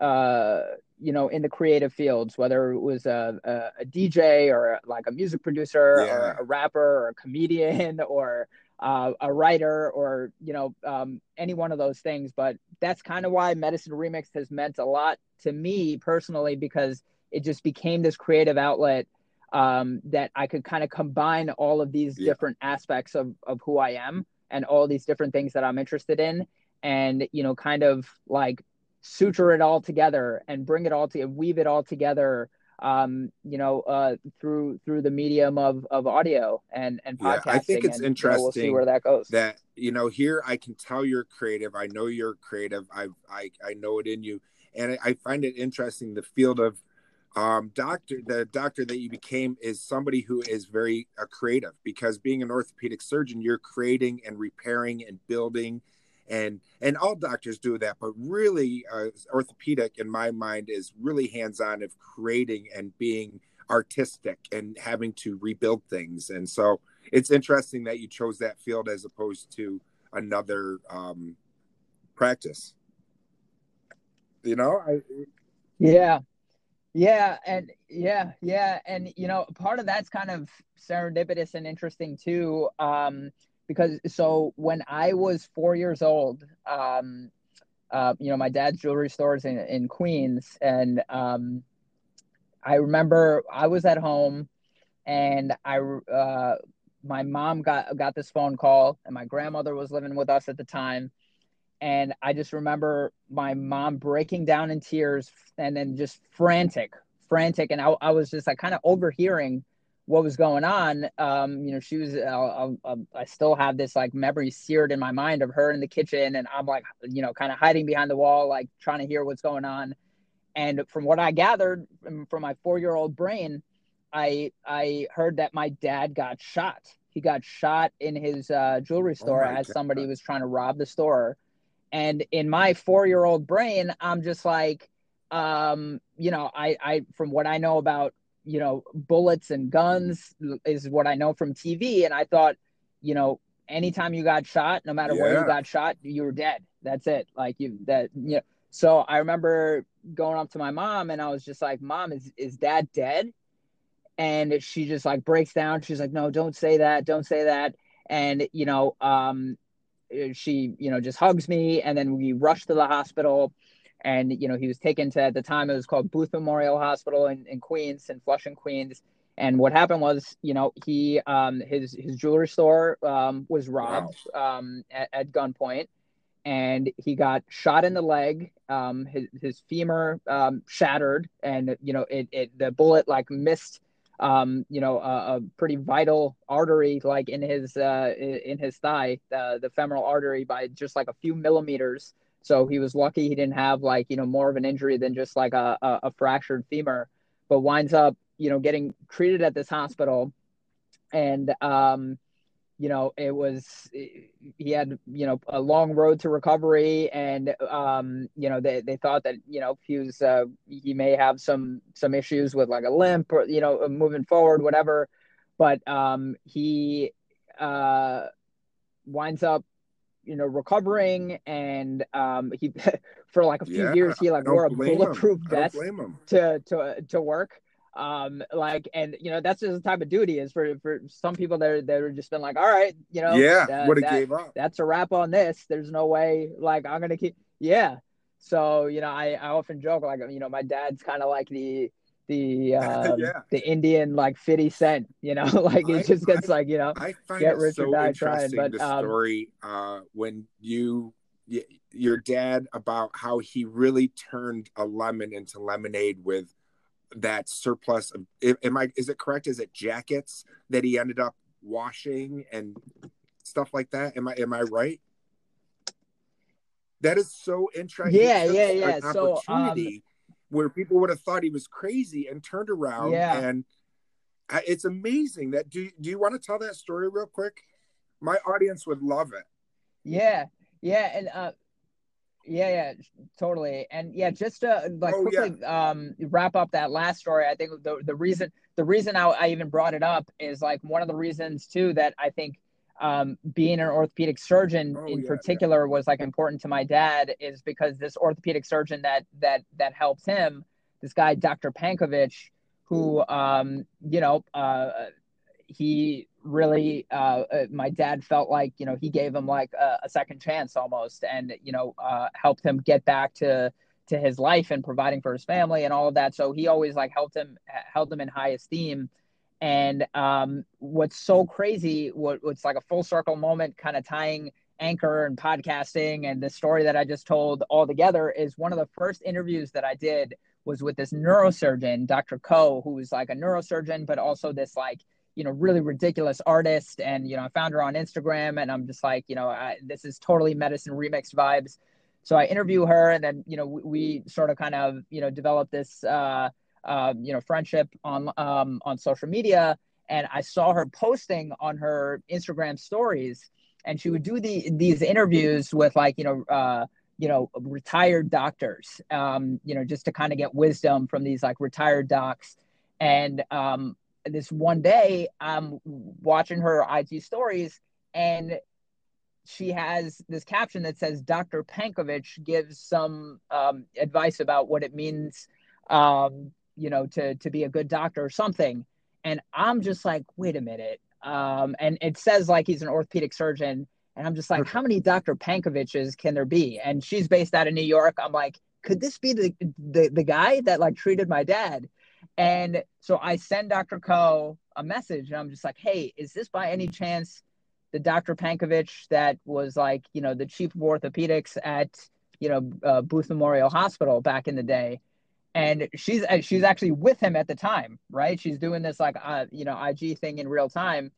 uh, you know, in the creative fields, whether it was a, a, a DJ or like a music producer yeah. or a rapper or a comedian or uh, a writer or you know um, any one of those things but that's kind of why medicine remix has meant a lot to me personally because it just became this creative outlet um, that i could kind of combine all of these yeah. different aspects of, of who i am and all these different things that i'm interested in and you know kind of like suture it all together and bring it all to and weave it all together um, you know, uh, through through the medium of of audio and and podcasting. Yeah, I think it's and, interesting. You know, we'll see where that goes. That you know, here I can tell you're creative. I know you're creative. I I I know it in you, and I, I find it interesting. The field of um, doctor, the doctor that you became is somebody who is very uh, creative because being an orthopedic surgeon, you're creating and repairing and building and and all doctors do that but really uh, orthopedic in my mind is really hands-on of creating and being artistic and having to rebuild things. And so it's interesting that you chose that field as opposed to another um, practice. You know I, yeah. Yeah and yeah yeah and you know part of that's kind of serendipitous and interesting too um because so when I was four years old, um, uh, you know, my dad's jewelry stores in, in Queens, and um, I remember I was at home, and I uh, my mom got got this phone call, and my grandmother was living with us at the time, and I just remember my mom breaking down in tears and then just frantic, frantic. And I, I was just like kind of overhearing what was going on. Um, you know, she was, uh, uh, I still have this like memory seared in my mind of her in the kitchen. And I'm like, you know, kind of hiding behind the wall, like trying to hear what's going on. And from what I gathered from my four year old brain, I, I heard that my dad got shot. He got shot in his uh, jewelry oh store oh as God. somebody was trying to rob the store and in my four year old brain, I'm just like, um, you know, I, I, from what I know about, you know, bullets and guns is what I know from TV. And I thought, you know, anytime you got shot, no matter yeah. where you got shot, you were dead. That's it. Like you, that, you know, so I remember going up to my mom and I was just like, mom, is, is dad dead? And she just like breaks down. She's like, no, don't say that. Don't say that. And, you know, um, she you know just hugs me and then we rush to the hospital and you know he was taken to at the time it was called booth memorial hospital in, in queens in flushing queens and what happened was you know he um his his jewelry store um was robbed wow. um at, at gunpoint and he got shot in the leg um his, his femur um shattered and you know it, it the bullet like missed um, you know, a, a, pretty vital artery like in his uh, in his thigh, uh, the femoral artery, by just like a few millimeters. So he was lucky he didn't have like you know more of an injury than just like a, a, a fractured femur, but winds up you know getting treated at this hospital, and um, you know, it was he had you know a long road to recovery, and um, you know they, they thought that you know he was uh, he may have some some issues with like a limp or you know moving forward, whatever. But um, he uh, winds up you know recovering, and um, he for like a few yeah, years he like wore a bulletproof vest to to to work. Um like and you know that's just the type of duty is. For for some people that that are just been like all right you know yeah that, what a gave up. that's a wrap on this. There's no way like i'm gonna keep yeah. So you know i i often joke like you know my dad's kind of like the the um, yeah. the Indian like 50 cent, you know, like it just gets I, like, you know, I find get rich so or die trying. But the um, story uh when you your dad about how he really turned a lemon into lemonade with that surplus of am I is it correct? Is it jackets that he ended up washing and stuff like that? Am I am I right? That is so interesting. Yeah, yeah, yeah. So um, where people would have thought he was crazy and turned around yeah. and it's amazing that do do you want to tell that story real quick? My audience would love it. Yeah. Yeah, and uh yeah, yeah, totally. And yeah, just to like oh, quickly yeah. um, wrap up that last story, I think the the reason the reason I, I, even brought it up is like one of the reasons too that I think um, being an orthopedic surgeon oh, in yeah, particular yeah. was like important to my dad is because this orthopedic surgeon that that that helps him, this guy Dr. Pankovich, who um, you know uh, he really uh, uh, my dad felt like you know he gave him like a, a second chance almost and you know uh, helped him get back to to his life and providing for his family and all of that so he always like helped him held him in high esteem and um, what's so crazy what, what's like a full circle moment kind of tying anchor and podcasting and the story that i just told all together is one of the first interviews that i did was with this neurosurgeon dr ko who was like a neurosurgeon but also this like you know really ridiculous artist. And you know i found her on instagram and i'm just like you know I, this is totally medicine remix vibes. So i interview her and then you know we, we sort of kind of you know develop this uh, uh, you know friendship on um, on social media and i saw her posting on her instagram stories and she would do the these interviews with like you know uh, you know retired doctors um, you know just to kind of get wisdom from these like retired docs and um, this one day I'm watching her IG stories and she has this caption that says Dr. Pankovich gives some um, advice about what it means, um, you know, to to be a good doctor or something. And I'm just like, wait a minute. Um, and it says like he's an orthopedic surgeon, and I'm just like, how many Dr. Pankoviches can there be? And she's based out of New York. I'm like, could this be the the, the guy that like treated my dad? And so I send Dr. Co a message and I'm just like, hey, is this by any chance the Dr. Pankovich that was like, you know, the chief of orthopedics at, you know, uh, Booth Memorial Hospital back in the day. And she's uh, she's actually with him at the time, right? She's doing this like uh, you know IG thing in real time.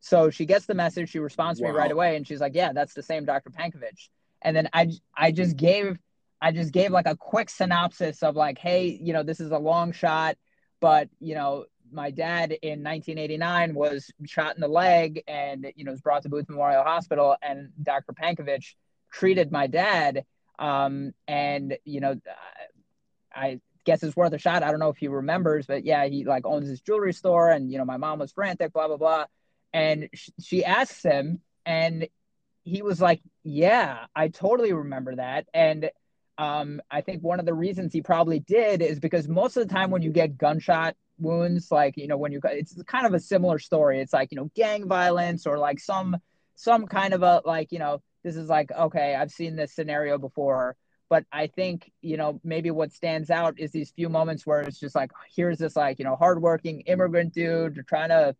So she gets the message, she responds to wow. me right away, and she's like, "Yeah, that's the same Dr. Pankovich." And then I I just gave I just gave like a quick synopsis of like, "Hey, you know, this is a long shot, but you know, my dad in 1989 was shot in the leg and you know was brought to Booth Memorial Hospital and Dr. Pankovich treated my dad um, and you know I guess it's worth a shot. I don't know if he remembers, but yeah, he like owns his jewelry store and you know my mom was frantic blah blah blah and sh- she asks him and he was like, "Yeah, I totally remember that." And um, I think one of the reasons he probably did is because most of the time when you get gunshot wounds like you know when you it's kind of a similar story it's like you know gang violence or like some some kind of a like you know this is like okay i've seen this scenario before but i think you know maybe what stands out is these few moments where it's just like here's this like you know hardworking immigrant dude trying to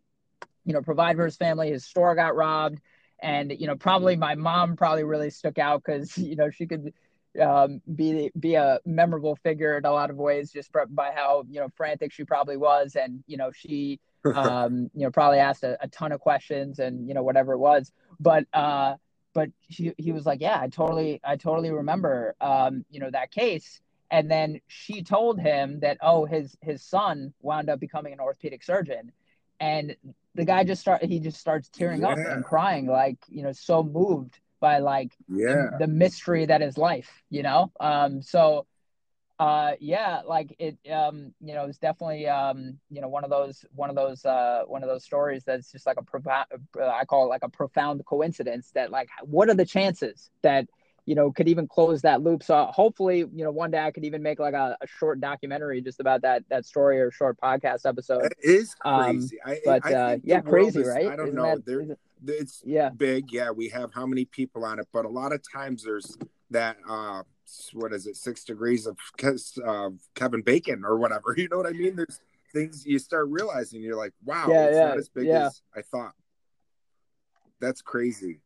you know provide for his family. His store got robbed. And you know probably my mom probably really stuck out because you know she could um, be be a memorable figure in a lot of ways, just by how you know frantic she probably was, and you know she um, you know probably asked a, a, ton of questions and you know whatever it was, but uh, but he he was like, yeah, I totally I totally remember um, you know that case, and then she told him that oh his his son wound up becoming an orthopedic surgeon, and the guy just start he just starts tearing yeah. up and crying like you know so moved by like yeah. the, the mystery that is life you know? Um so uh yeah like it um you know it's definitely um you know one of those one of those uh one of those stories that's just like a profound uh, i call it like a profound coincidence that like what are the chances that you know could even close that loop? So hopefully you know one day i could even make like a, a short documentary just about that that story or short podcast episode. It is crazy. Um, but I, I uh yeah crazy is, right? I don't Isn't know that, there, it's yeah. big. Yeah we have how many people on it but a lot of times there's that uh what is it six degrees of uh, kevin bacon or whatever you know what i mean? There's things you start realizing you're like wow yeah, it's yeah, not as big yeah. as i thought. That's crazy.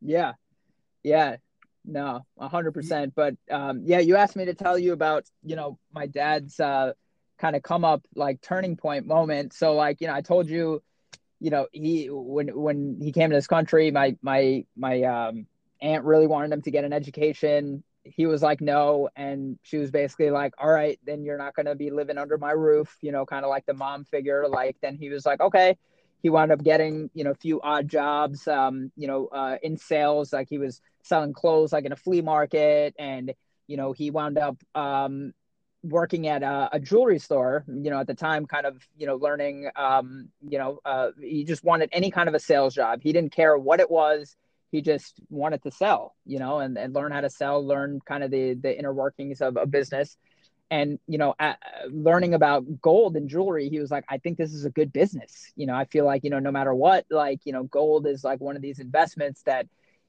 Yeah. Yeah. No 100% but um yeah you asked me to tell you about you know my dad's uh kind of come up like turning point moment. So like you know i told you you know, he when when he came to this country, my my my um, aunt really wanted him to get an education. He was like, no, and she was basically like, all right, then you're not going to be living under my roof, you know, kind of like the mom figure. Like then he was like, okay. He wound up getting you know a few odd jobs, um, you know, uh, in sales. Like he was selling clothes like in a flea market, and you know he wound up um, working at a, a, jewelry store, you know, at the time, kind of, you know, learning, um, you know, uh, he just wanted any kind of a sales job. He didn't care what it was. He just wanted to sell, you know, and, and learn how to sell, learn kind of the, the inner workings of a business. And, you know, at, learning about gold and jewelry, he was like, I think this is a good business. You know, I feel like, you know, no matter what, like, you know, gold is like one of these investments that,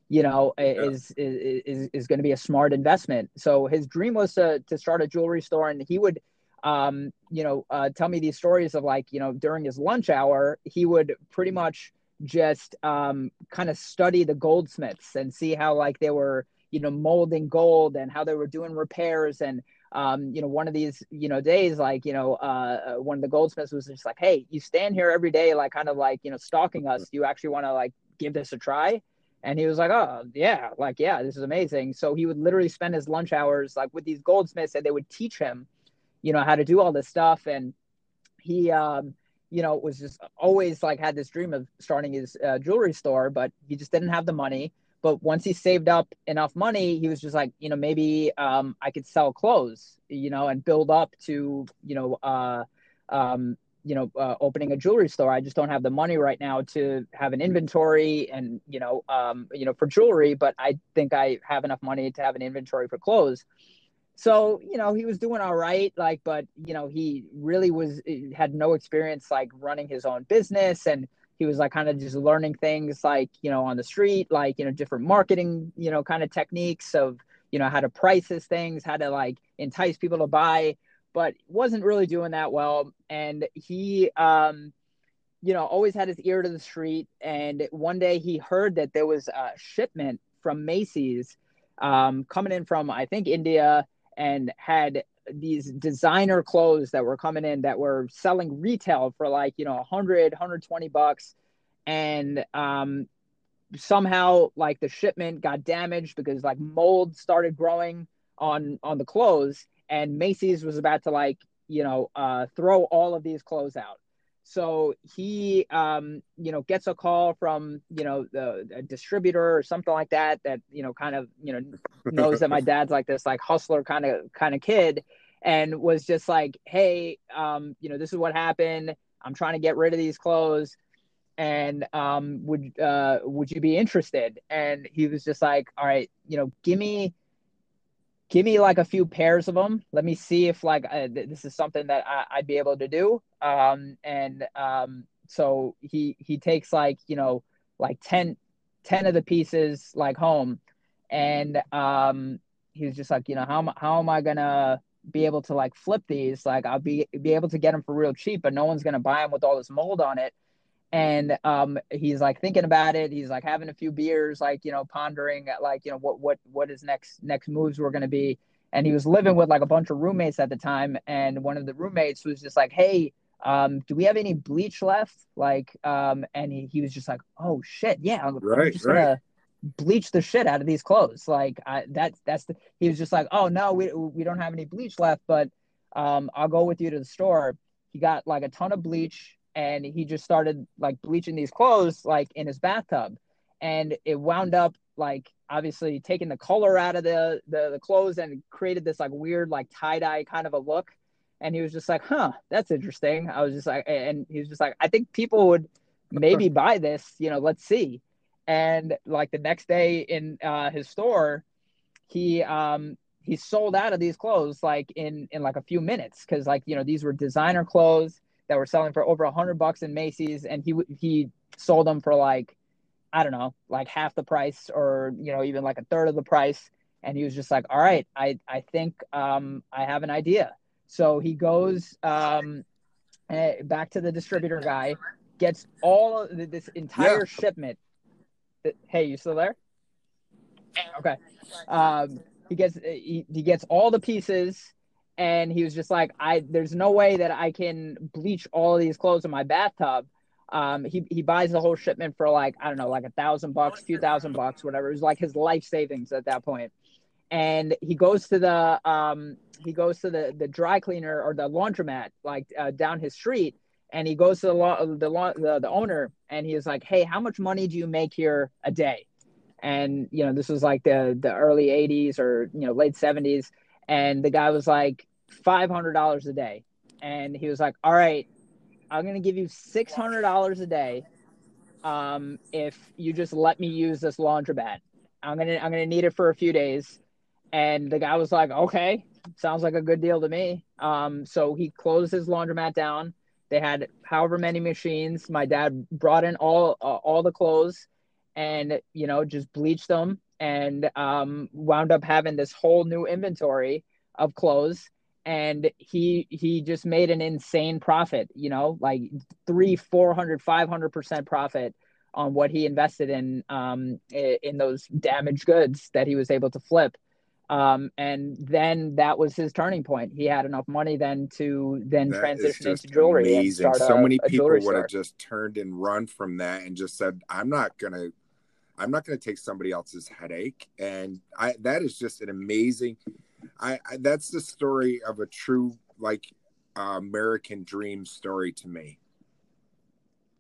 you know, yeah. is, is is is going to be a smart investment. So his dream was to to start a jewelry store, and he would, um, you know, uh, tell me these stories of like, you know, during his lunch hour, he would pretty much just um, kind of study the goldsmiths and see how like they were, you know, molding gold and how they were doing repairs and um, you know, one of these, you know, days, like, you know, uh, one of the goldsmiths was just like, Hey, you stand here every day, like kind of like, you know, stalking us. Do you actually want to like give this a try? And he was like, oh, yeah, like, yeah, this is amazing. So he would literally spend his lunch hours like with these goldsmiths and they would teach him, you know, how to do all this stuff. And he, um, you know, was just always like had this dream of starting his uh, jewelry store, but he just didn't have the money. But once he saved up enough money, he was just like, you know, maybe um, I could sell clothes, you know, and build up to, you know, uh, um, you know uh, opening a jewelry store i just don't have the money right now to have an inventory and you know um, you know for jewelry but i think i have enough money to have an inventory for clothes so you know he was doing all right like but you know he really was had no experience like running his own business and he was like kind of just learning things like you know on the street like you know different marketing you know kind of techniques of you know how to price his things how to like entice people to buy but wasn't really doing that well. And he, um, you know, always had his ear to the street. And one day he heard that there was a shipment from Macy's um, coming in from, I think, India and had these designer clothes that were coming in that were selling retail for like, you know, 100, 120 bucks. And um, somehow like the shipment got damaged because like mold started growing on on the clothes and Macy's was about to like you know uh, throw all of these clothes out. So he um, you know gets a call from you know the distributor or something like that that you know kind of you know knows that my dad's like this like hustler kind of kind of kid and was just like hey um, you know this is what happened I'm trying to get rid of these clothes and um, would uh, would you be interested? And he was just like, all right, you know, give me give me like a few pairs of them. Let me see if like uh, this is something that I, would be able to do. Um, and um, so he he takes like you know like 10, 10 of the pieces like home, and um, he was just like, you know, how how am I gonna be able to like flip these? Like I'll be be able to get them for real cheap, but no one's gonna buy them with all this mold on it and um, he's like thinking about it. He's like having a few beers like you know pondering at like you know what what what his next next moves were going to be. And he was living with like a bunch of roommates at the time. And one of the roommates was just like hey um, do we have any bleach left? Like um, and he, he was just like oh shit yeah i'm, right, I'm just right. gonna bleach the shit out of these clothes. Like I, that's that's the he was just like oh no we, we don't have any bleach left but um, i'll go with you to the store. He got like a ton of bleach and he just started like bleaching these clothes like in his bathtub. And it wound up like obviously taking the color out of the, the the, clothes and created this like weird like tie-dye kind of a look. And he was just like huh that's interesting. I was just like and he was just like i think people would maybe buy this you know let's see. And like the next day in uh, his store he um he sold out of these clothes like in in like a few minutes because like you know these were designer clothes that were selling for over a hundred bucks in Macy's, and he he sold them for like I don't know, like half the price, or you know, even like a third of the price. And he was just like, "All right, I I think um, I have an idea." So he goes um, eh, back to the distributor guy, gets all of this entire yeah. shipment. Hey, you still there? Okay. Um, he gets he, he gets all the pieces and he was just like, I there's no way that I can bleach all of these clothes in my bathtub. Um, he he buys the whole shipment for like I don't know, like a thousand bucks, few thousand bucks, whatever. It was like his life savings at that point. And he goes to the um, he goes to the the dry cleaner or the laundromat like uh, down his street, and he goes to the law the, the the owner, and he is like, hey, how much money do you make here a day? And you know, this was like the the early '80s or you know late '70s, and the guy was like, $500 a day. And he was like, all right, I'm going to give you $600 a day um, if you just let me use this laundromat. I'm going to, I'm going to need it for a few days. And the guy was like, okay, sounds like a good deal to me. Um, so he closed his laundromat down. They had however many machines. My dad brought in all, uh, all the clothes and, you know, just bleached them and um, wound up having this whole new inventory of clothes and he he just made an insane profit you know like three 400 500 percent profit on what he invested in um in those damaged goods that he was able to flip. Um and then that was his turning point. He had enough money then to then that transition into jewelry amazing. so a, many people would have just turned and run from that and just said i'm not gonna i'm not gonna take somebody else's headache. And i that is just an amazing I, I that's the story of a true like uh, American dream story to me.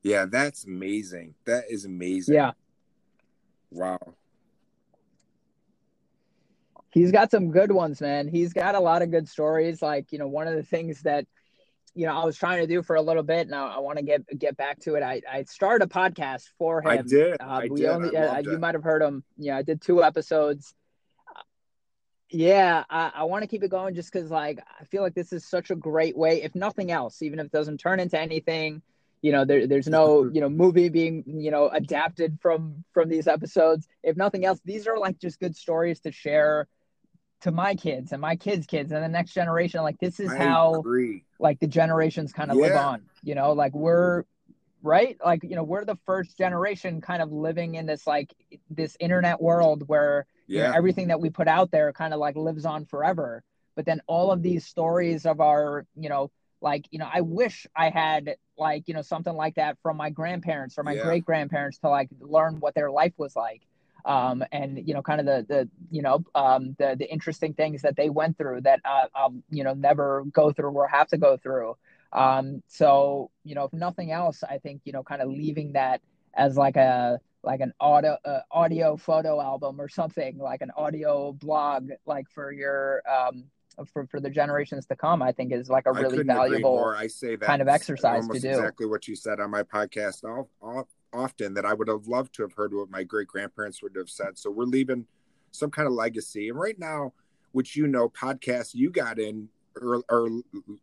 Yeah, that's amazing. That is amazing. Yeah. Wow. He's got some good ones, man. He's got a lot of good stories. Like, you know, one of the things that, you know, I was trying to do for a little bit. Now I, I want to get get back to it. I, I started a podcast for him. I did. Uh, I we did. Only, I uh, you might have heard him. Yeah, I did two episodes. Yeah, I, I want to keep it going just because, like, I feel like this is such a great way, if nothing else, even if it doesn't turn into anything, you know, there, there's no, you know, movie being, you know, adapted from from these episodes. If nothing else, these are like just good stories to share to my kids and my kids' kids and the next generation. Like, this is I how, agree. like, the generations kind of yeah. live on. You know, like we're right like you know we're the first generation kind of living in this like this internet world where yeah. you know, everything that we put out there kind of like lives on forever but then all of these stories of our you know like you know i wish i had like you know something like that from my grandparents or my yeah. great grandparents to like learn what their life was like um, and you know kind of the the you know um, the the interesting things that they went through that uh, I'll you know never go through or have to go through um, so you know if nothing else i think you know kind of leaving that as like a like an audio uh, audio photo album or something like an audio blog like for your um for, for the generations to come i think is like a really valuable i say that kind of exercise to do. exactly what you said on my podcast all, all, often that i would have loved to have heard what my great grandparents would have said. So we're leaving some kind of legacy. And right now which you know podcast you got in or, or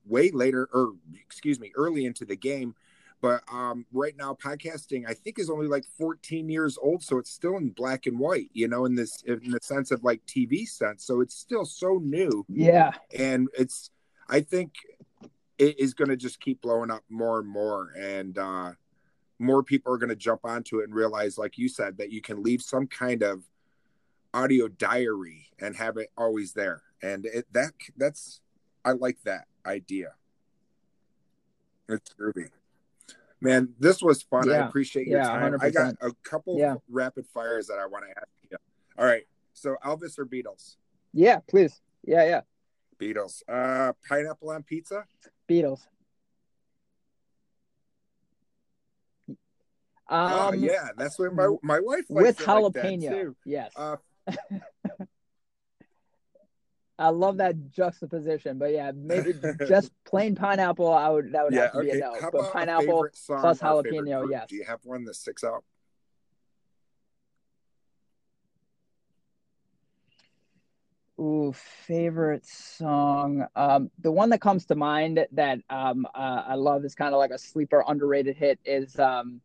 way later or excuse me early into the game but um, right now podcasting i think is only like 14 years old so it's still in black and white you know in this in the sense of like tv sense. So it's still so new. Yeah. And it's i think it is going to just keep blowing up more and more. And uh more people are going to jump onto it and realize like you said that you can leave some kind of audio diary and have it always there. And it that that's i like that idea. It's groovy Man, this was fun. Yeah. I appreciate your yeah, time. 100%. I got a couple yeah. rapid fires that I want to ask you. All right. So Elvis or Beatles? Yeah, please. Yeah, yeah. Beatles. Uh pineapple on pizza? Beatles. Oh, um, uh, yeah, that's what my my wife with jalapeno. Like yes. Uh, I love that juxtaposition, but yeah, maybe just plain pineapple. I would that would yeah, have to okay. be a no. How but pineapple plus jalapeno, yes. Do you have one that sticks out? Ooh, favorite song. Um, the one that comes to mind that um, uh, I love is kind of like a sleeper underrated hit is um,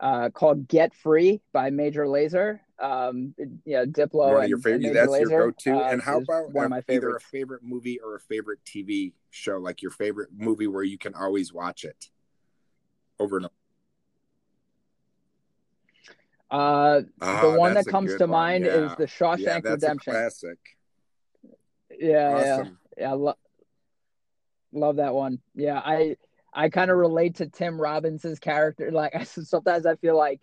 uh, called "Get Free" by Major Lazer. Um, yeah, Diplo. Of your favorite. That's Lazer, your go-to. Uh, and how about one of my either a favorite movie or a favorite TV show, like your favorite movie where you can always watch it over and over. Uh, the ah, one that comes to one. mind yeah. is the Shawshank yeah, Redemption. classic. Yeah, awesome. yeah, yeah. Lo- love that one. Yeah, I I kind of relate to Tim Robbins's character. Like sometimes I feel like,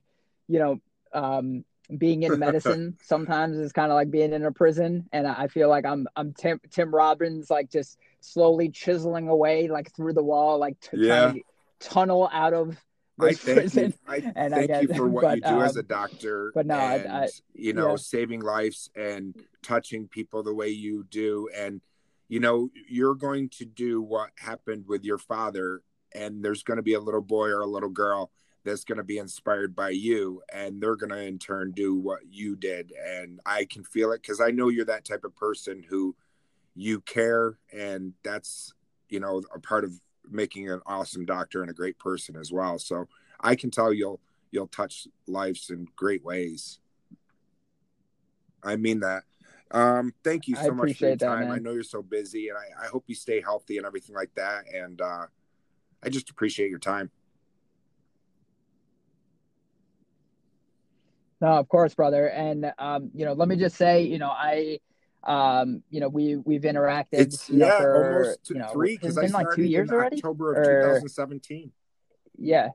you know, um, being in medicine sometimes is kind of like being in a prison, and I feel like I'm I'm Tim Tim Robbins, like just slowly chiseling away like through the wall, like t- yeah. to tunnel out of I thank prison. You. I and thank I you for what but, you do um, as a doctor. But no, and, I, I, you know, yeah. saving lives and touching people the way you do, and you know, you're going to do what happened with your father and there's going to be a little boy or a little girl that's going to be inspired by you and they're going to in turn do what you did and i can feel it because i know you're that type of person who you care and that's you know a part of making an awesome doctor and a great person as well. So i can tell you'll you'll touch lives in great ways. I mean that. Um thank you so much for your time that, i know you're so busy and I, I hope you stay healthy and everything like that and uh I just appreciate your time. No, of course, brother. And um, you know, let me just say, you know, I um, you know, we we've interacted. It's yeah, know, for, almost you know, three because I been like two years already. October of or, 2017. Yeah.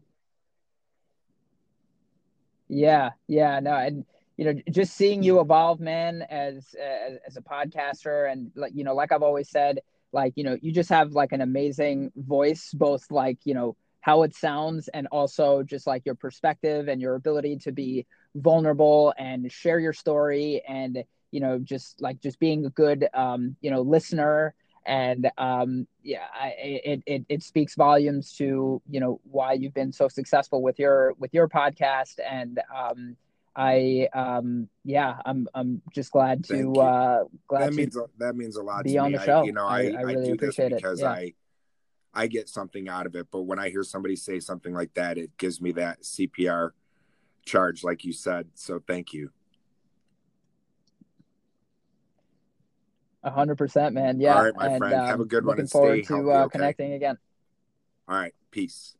Yeah, yeah, no, and you know, just seeing you evolve, man, as as, as a podcaster, and like you know, like I've always said, like you know you just have like an amazing voice both like you know how it sounds and also just like your perspective and your ability to be vulnerable and share your story and you know just like just being a good um you know listener. And um yeah I, it, it it speaks volumes to you know why you've been so successful with your with your podcast. And um I um yeah, I'm I'm just glad to uh glad that to means that means a lot be to on me. the show. I, you know, I, I, I really appreciate it because yeah. I I get something out of it, but when I hear somebody say something like that, it gives me that CPR charge, like you said. So thank you. A hundred percent, man. Yeah. All right, my and, friend. Um, Have a um, good one and forward to uh, okay? connecting again. All right. Peace.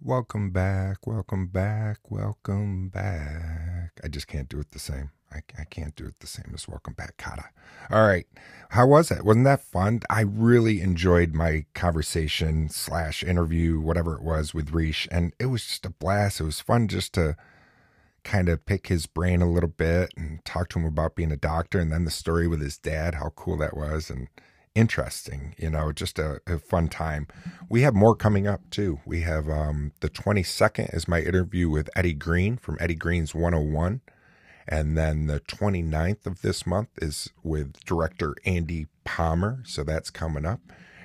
Welcome back, welcome back, welcome back. I just can't do it the same. I, I can't do it the same as welcome back, Kotter. All right. How was it? Wasn't that fun? I really enjoyed my conversation slash interview, whatever it was, with Rish. And it was just a blast. It was fun just to kind of pick his brain a little bit and talk to him about being a doctor and then the story with his dad, how cool that was and interesting, you know, just a, a fun time. We have more coming up too. We have um, the 22nd is my interview with Eddie Green from Eddie Green's 101. And then the 29th of this month is with director Andy Palmer. So that's coming up.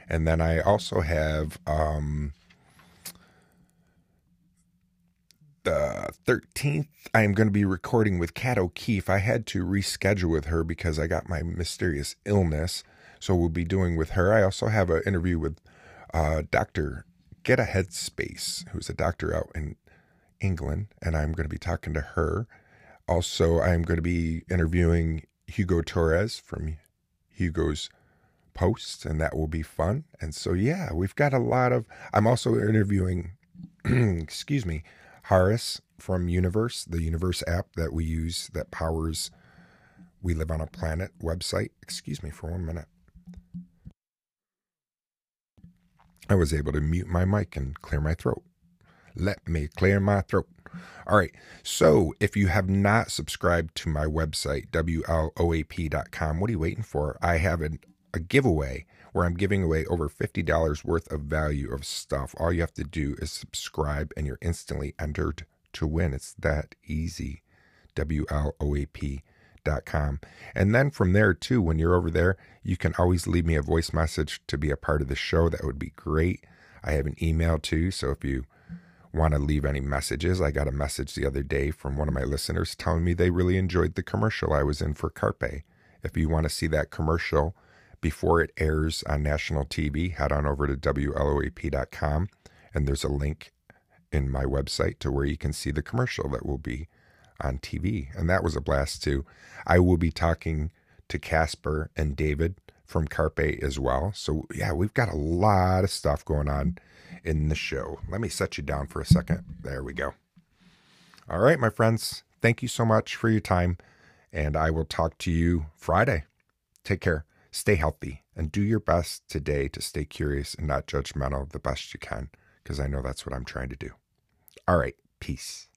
And then I also have um, the 13th, I am going to be recording with Kat O'Keefe. I had to reschedule with her because I got my mysterious illness. So we'll be doing with her. I also have an interview with uh, Dr. Get a Headspace, who's a doctor out in England, and I'm going to be talking to her. Also, I'm going to be interviewing Hugo Torres from Hugo's Post, and that will be fun. And so, yeah, we've got a lot of. I'm also interviewing, excuse me, Harris from Universe, the Universe app that we use that powers We Live on a Planet website. Excuse me for one minute. I was able to mute my mic and clear my throat. Let me clear my throat. All right. So if you have not subscribed to my website, WLOAP.com, what are you waiting for? I have an, a giveaway where I'm giving away over $50 worth of value of stuff. All you have to do is subscribe and you're instantly entered to win. It's that easy. WLOAP.com. Com and then from there, too, when you're over there, you can always leave me a voice message to be a part of the show. That would be great. I have an email too. So if you want to leave any messages, I got a message the other day from one of my listeners telling me they really enjoyed the commercial I was in for Carpe. If you want to see that commercial, before it airs on national TV, head on over to WLOAP.com and there's a link in my website to where you can see the commercial that will be on TV. And that was a blast too. I will be talking to Casper and David from Carpe as well. So, yeah, we've got a lot of stuff going on in the show. Let me set you down for a second. There we go. All right, my friends, thank you so much for your time. And I will talk to you Friday. Take care. Stay healthy and do your best today to stay curious and not judgmental the best you can, because I know that's what I'm trying to do. All right, peace.